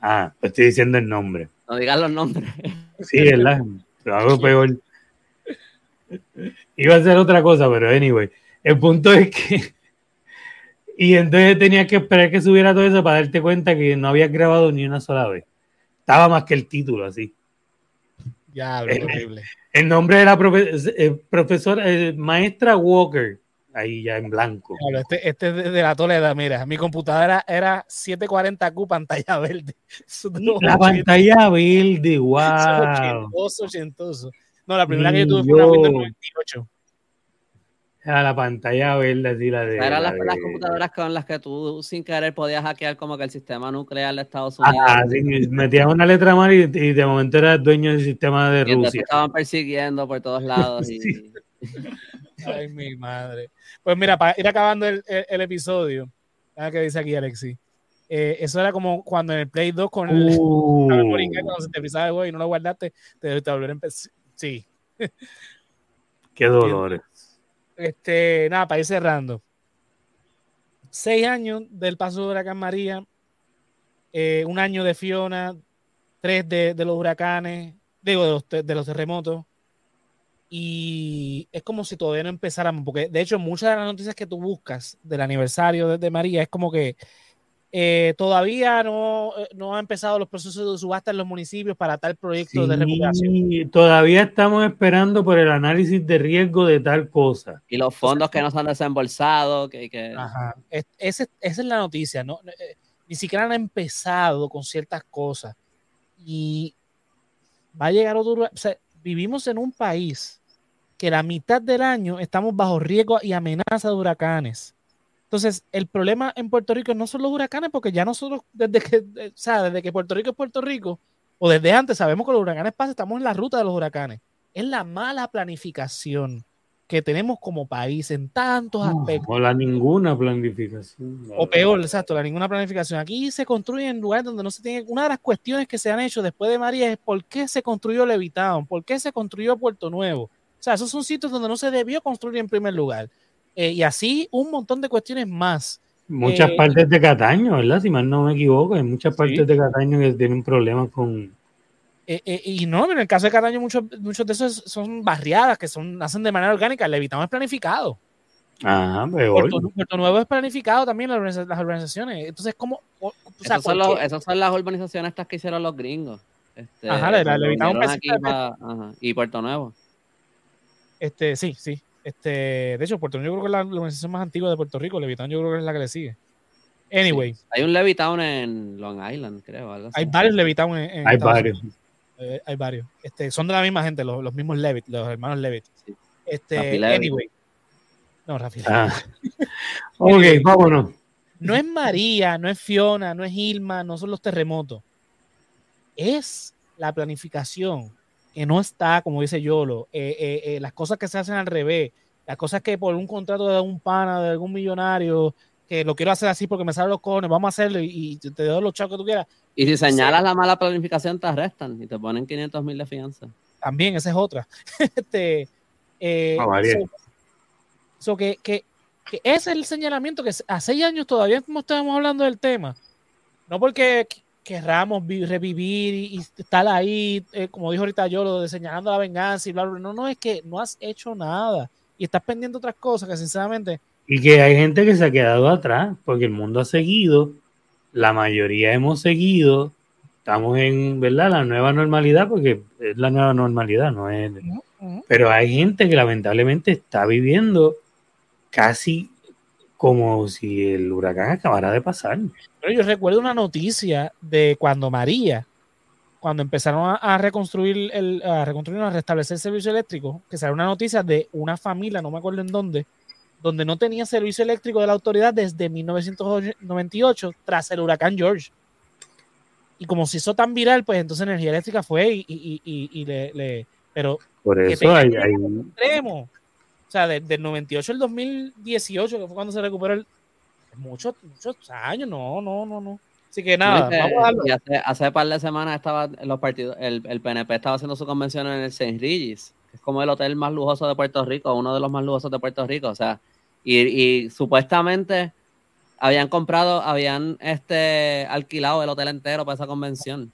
Ah, estoy diciendo el nombre. No digas los nombres. Sí, ¿verdad? Lo hago peor. Iba a ser otra cosa, pero anyway. El punto es que. Y entonces tenías que esperar que subiera todo eso para darte cuenta que no había grabado ni una sola vez. Estaba más que el título, así. Ya, horrible. El nombre era eh, profesor, eh, maestra Walker, ahí ya en blanco. este, este es de la Toledo, mira, mi computadora era 740Q pantalla verde. La pantalla verde, wow. Ochentoso, ochentoso. No, la primera que yo tuve fue una Windows 98. A la pantalla verde, así la de. Eran las, computadoras con las que tú sin querer podías hackear como que el sistema nuclear de Estados Unidos. Ah, sí, metías una letra mal y, de momento eras dueño del sistema de y Rusia. Te estaban persiguiendo por todos lados. Ay, mi madre. Pues mira, para ir acabando el, el, episodio, que dice aquí Alexi. Eh, eso era como cuando en el Play 2 con el, uh. cuando se te frizaba el juego y no lo guardaste, te, te volvieron Sí. Qué dolores. Este, nada, para ir cerrando. Seis años del paso de huracán María, eh, un año de Fiona, tres de, los huracanes, digo, de los, de los, terremotos. Y es como si todavía no empezáramos, porque de hecho muchas de las noticias que tú buscas del aniversario de María es como que eh, todavía no, eh, no han empezado los procesos de subasta en los municipios para tal proyecto de recuperación. Todavía estamos esperando por el análisis de riesgo de tal cosa. Y los fondos que no se han desembolsado. Que, que... Ajá. esa es la noticia, ¿no? Eh, ni siquiera han empezado con ciertas cosas. Y va a llegar otro. O sea, vivimos en un país que la mitad del año estamos bajo riesgo y amenaza de huracanes entonces, el problema en Puerto Rico no son los huracanes, porque ya nosotros, desde que, o sea, desde que Puerto Rico es Puerto Rico, o desde antes sabemos que los huracanes pasan, estamos en la ruta de los huracanes. Es la mala planificación que tenemos como país en tantos aspectos. O la ninguna planificación. O peor, exacto, la ninguna planificación. Aquí se construye en lugares donde no se tiene. Una de las cuestiones que se han hecho después de María es por qué se construyó Levitown, por qué se construyó Puerto Nuevo. O sea, esos son sitios donde no se debió construir en primer lugar. Eh, y así un montón de cuestiones más. Muchas eh, partes de Cataño, ¿verdad? Si mal no me equivoco, hay muchas partes de Cataño que tienen problemas con... Eh, y no, en el caso de Cataño muchos, muchos de esos son barriadas que son, hacen de manera orgánica, el evitamos es planificado. Ajá, peor. Puerto, Nuevo es planificado también las organizaciones. Entonces, ¿cómo? O, sea, son esas son las urbanizaciones estas que hicieron los gringos. Este, ajá, la, la, aquí y Puerto Nuevo. Este, sí, sí. Este, de hecho, Puerto Rico yo creo que es la organización más antigua de Puerto Rico. Levitown yo creo que es la que le sigue. Anyway. Hay un Levitown en Long Island, creo. Hay varios Levitown en, Hay varios. Eh, hay varios. Este, son de la misma gente, los, los mismos Levitt, los hermanos Levitt. Este, anyway. No, Rafi. Ah. ok, vámonos. No es María, no es Fiona, no es Ilma, no son los terremotos. Es la planificación que no está, como dice Yolo, eh, eh, eh, las cosas que se hacen al revés, las cosas que por un contrato de un pana, de algún millonario, que lo quiero hacer así porque me salen los cojones, vamos a hacerlo y, te doy los chavos que tú quieras. Y si señalas la mala planificación, te arrestan y te ponen 500 mil de fianza. También, esa es otra. este, ah, que, que, que, ese es el señalamiento que hace seis años todavía como estábamos hablando del tema. No porque querramos revivir y, estar ahí, eh, como dijo ahorita yo, lo de señalando la venganza y bla, bla, No, no, es que no has hecho nada y estás pendiente otras cosas que sinceramente... Y que hay gente que se ha quedado atrás, porque el mundo ha seguido, la mayoría hemos seguido, estamos en, ¿verdad? La nueva normalidad, porque es la nueva normalidad, no es... Pero hay gente que lamentablemente está viviendo casi como si el huracán acabara de pasar. Pero yo recuerdo una noticia de cuando María, cuando empezaron a, reconstruir el, a reconstruir, a restablecer el servicio eléctrico, que salió una noticia de una familia, no me acuerdo en dónde, donde no tenía servicio eléctrico de la autoridad desde 1998 tras el huracán George. Y como se hizo tan viral, pues entonces energía eléctrica fue y, y, y, le, pero por eso hay, hay... extremo sea, del 98 al 2018, que fue cuando se recuperó el... Muchos, muchos años, no, no, no, no. Así que nada, vamos a darlo. hace, hace par de semanas estaba en los partidos, el, el, PNP estaba haciendo su convención en el St. Regis, que es como el hotel más lujoso de Puerto Rico, uno de los más lujosos de Puerto Rico. O sea, Y, supuestamente habían comprado, habían este alquilado el hotel entero para esa convención.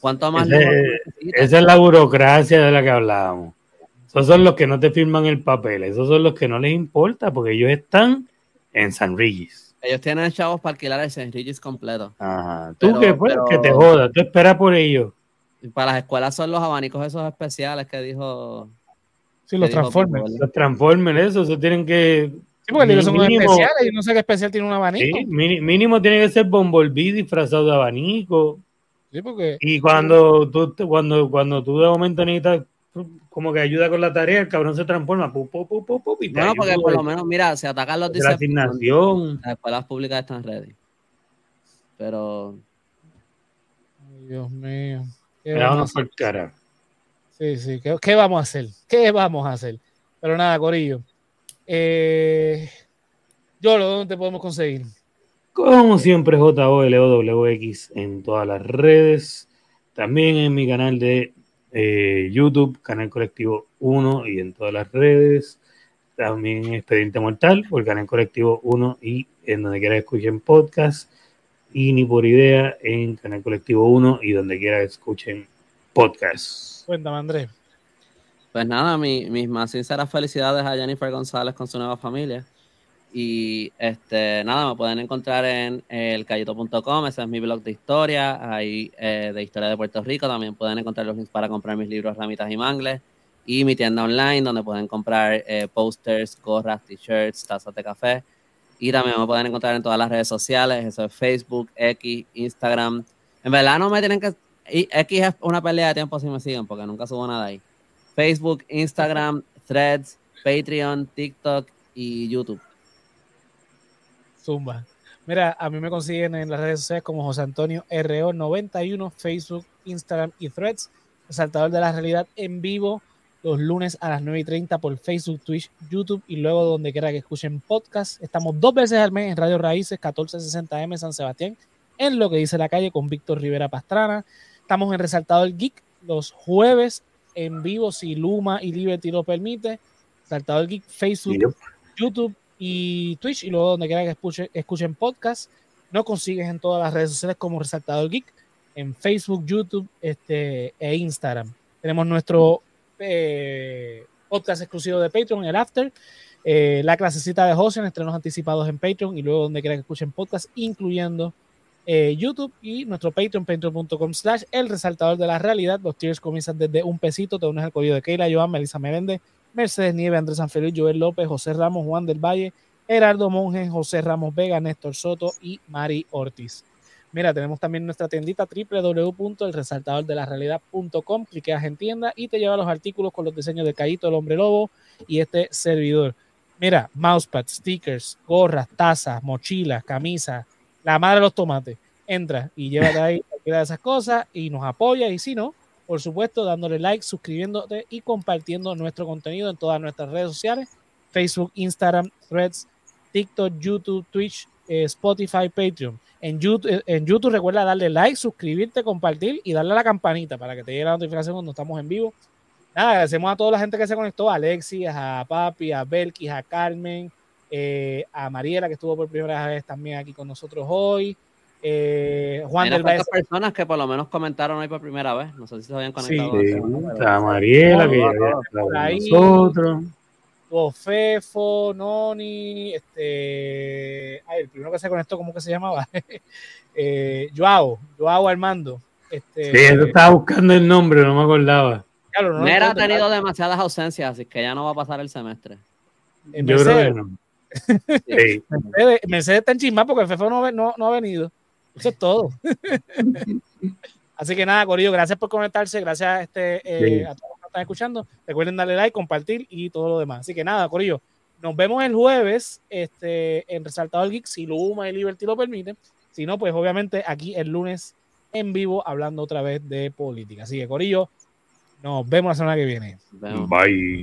¿Cuánto más? esa es la burocracia de la que hablábamos. Esos son los que no te firman el papel, esos son los que no les importa porque ellos están en San Regis. Ellos tienen chavos para alquilar el San Regis completo. Ajá. Tú que, pues, que te jodas, tú esperas por ellos. Para las escuelas son los abanicos esos especiales que dijo. Sí, los Transformers. Los Transformers, eso, eso tienen que. Sí, porque mínimo, son especiales y no sé qué especial tiene un abanico. Sí, mínimo tiene que ser Bumblebee disfrazado de abanico. Sí, porque. Y cuando tú, cuando, cuando tú de momento necesitas como que ayuda con la tarea, el cabrón se transforma. Pu, pu, pu, y no, porque por lo menos, mira, se atacan los La asignación. Las escuelas públicas están ready. Pero. Dios mío. Vamos por cara. Sí, sí. ¿Qué, vamos a hacer? ¿Qué vamos a hacer? Pero nada, Corillo. Eh, Yolo, ¿dónde te podemos conseguir? Como siempre, JOLOWX en todas las redes. También en mi canal de eh, YouTube, Canal Colectivo 1 y en todas las redes. También Expediente Mortal por Canal Colectivo 1 y en donde quiera que escuchen podcast. Y ni por idea en Canal Colectivo 1 y donde quiera que escuchen podcast. Cuéntame, Andrés. Pues nada, mis más sinceras felicidades a Jennifer González con su nueva familia. Y este, nada, me pueden encontrar en elcayito.com, ese es mi blog de historia, ahí eh, de historia de Puerto Rico. También pueden encontrar los links para comprar mis libros Ramitas y Mangles. Y mi tienda online, donde pueden comprar eh, posters, gorras, t-shirts, tazas de café. Y también me pueden encontrar en todas las redes sociales, eso es Facebook, X, Instagram. En verdad no me tienen que... X es una pelea de tiempo si me siguen, porque nunca subo nada ahí. Facebook, Instagram, Threads, Patreon, TikTok y YouTube. Zumba. Mira, a mí me consiguen en las redes sociales como José Antonio RO91, Facebook, Instagram y Threads. Resaltador de la realidad en vivo los lunes a las 9 y 30 por Facebook, Twitch, YouTube y luego donde quiera que escuchen podcast. Estamos dos veces al mes en Radio Raíces 1460M San Sebastián, en lo que dice la calle con Víctor Rivera Pastrana. Estamos en Resaltador Geek los jueves en vivo si Luma y Liberty lo permite. Resaltador Geek, Facebook, YouTube y Twitch y luego donde quiera que escuchen, podcast. No consigues en todas las redes sociales como Resaltador Geek, en Facebook, YouTube este, e Instagram. Tenemos nuestro eh, podcast exclusivo de Patreon, el After, eh, la clasecita de José en estrenos anticipados en Patreon y luego donde quiera que escuchen podcast, incluyendo eh, YouTube y nuestro Patreon, patreon.com slash el resaltador de la realidad. Los tiers comienzan desde un pesito, te unes al código de Keila, Joan, Melissa Merende, Mercedes Nieve, Andrés Sanfeliz, Joel López, José Ramos, Juan del Valle, Gerardo Monge, José Ramos Vega, Néstor Soto y Mari Ortiz. Mira, tenemos también nuestra tiendita www.elresaltadordelarealidad.com. Cliqueas en tienda y te lleva los artículos con los diseños de Cayito, el hombre lobo y este servidor. Mira, mousepad, stickers, gorras, tazas, mochilas, camisas, la madre de los tomates. Entra y llévate ahí cualquiera de esas cosas y nos apoya. Y si no, por supuesto, dándole like, suscribiéndote y compartiendo nuestro contenido en todas nuestras redes sociales: Facebook, Instagram, Threads, TikTok, YouTube, Twitch, eh, Spotify, Patreon. En YouTube, eh, en YouTube recuerda darle like, suscribirte, compartir y darle a la campanita para que te llegue la notificación cuando estamos en vivo. Nada, agradecemos a toda la gente que se conectó, a Alexis, a Papi, a Belkis, a Carmen, eh, a Mariela que estuvo por primera vez también aquí con nosotros hoy. Eh, Juan del Valle. personas que por lo menos comentaron hoy por primera vez. No sé si se habían conectado. Sí, a Mariela, que ya nosotros. Fefo, Noni, este. Ay, el primero que se conectó, ¿cómo que se llamaba? eh, Joao, Joao Armando. Este, sí, yo estaba buscando el nombre, no me acordaba. Claro, no Nera ha tenido demasiadas ausencias, así que ya no va a pasar el semestre. Yo creo que no. Sí. Mercedes, Mercedes está en chisma porque el Fefo no, no, no ha venido. Eso es todo. Así que nada, Corillo, gracias por conectarse, gracias a, este, eh, a todos los que están escuchando. Recuerden darle like, compartir y todo lo demás. Así que nada, Corillo, nos vemos el jueves este, en Resaltado del Geek, si Luma y Liberty lo permiten. Si no, pues obviamente aquí el lunes en vivo hablando otra vez de política. Así que, Corillo, nos vemos la semana que viene. Bye.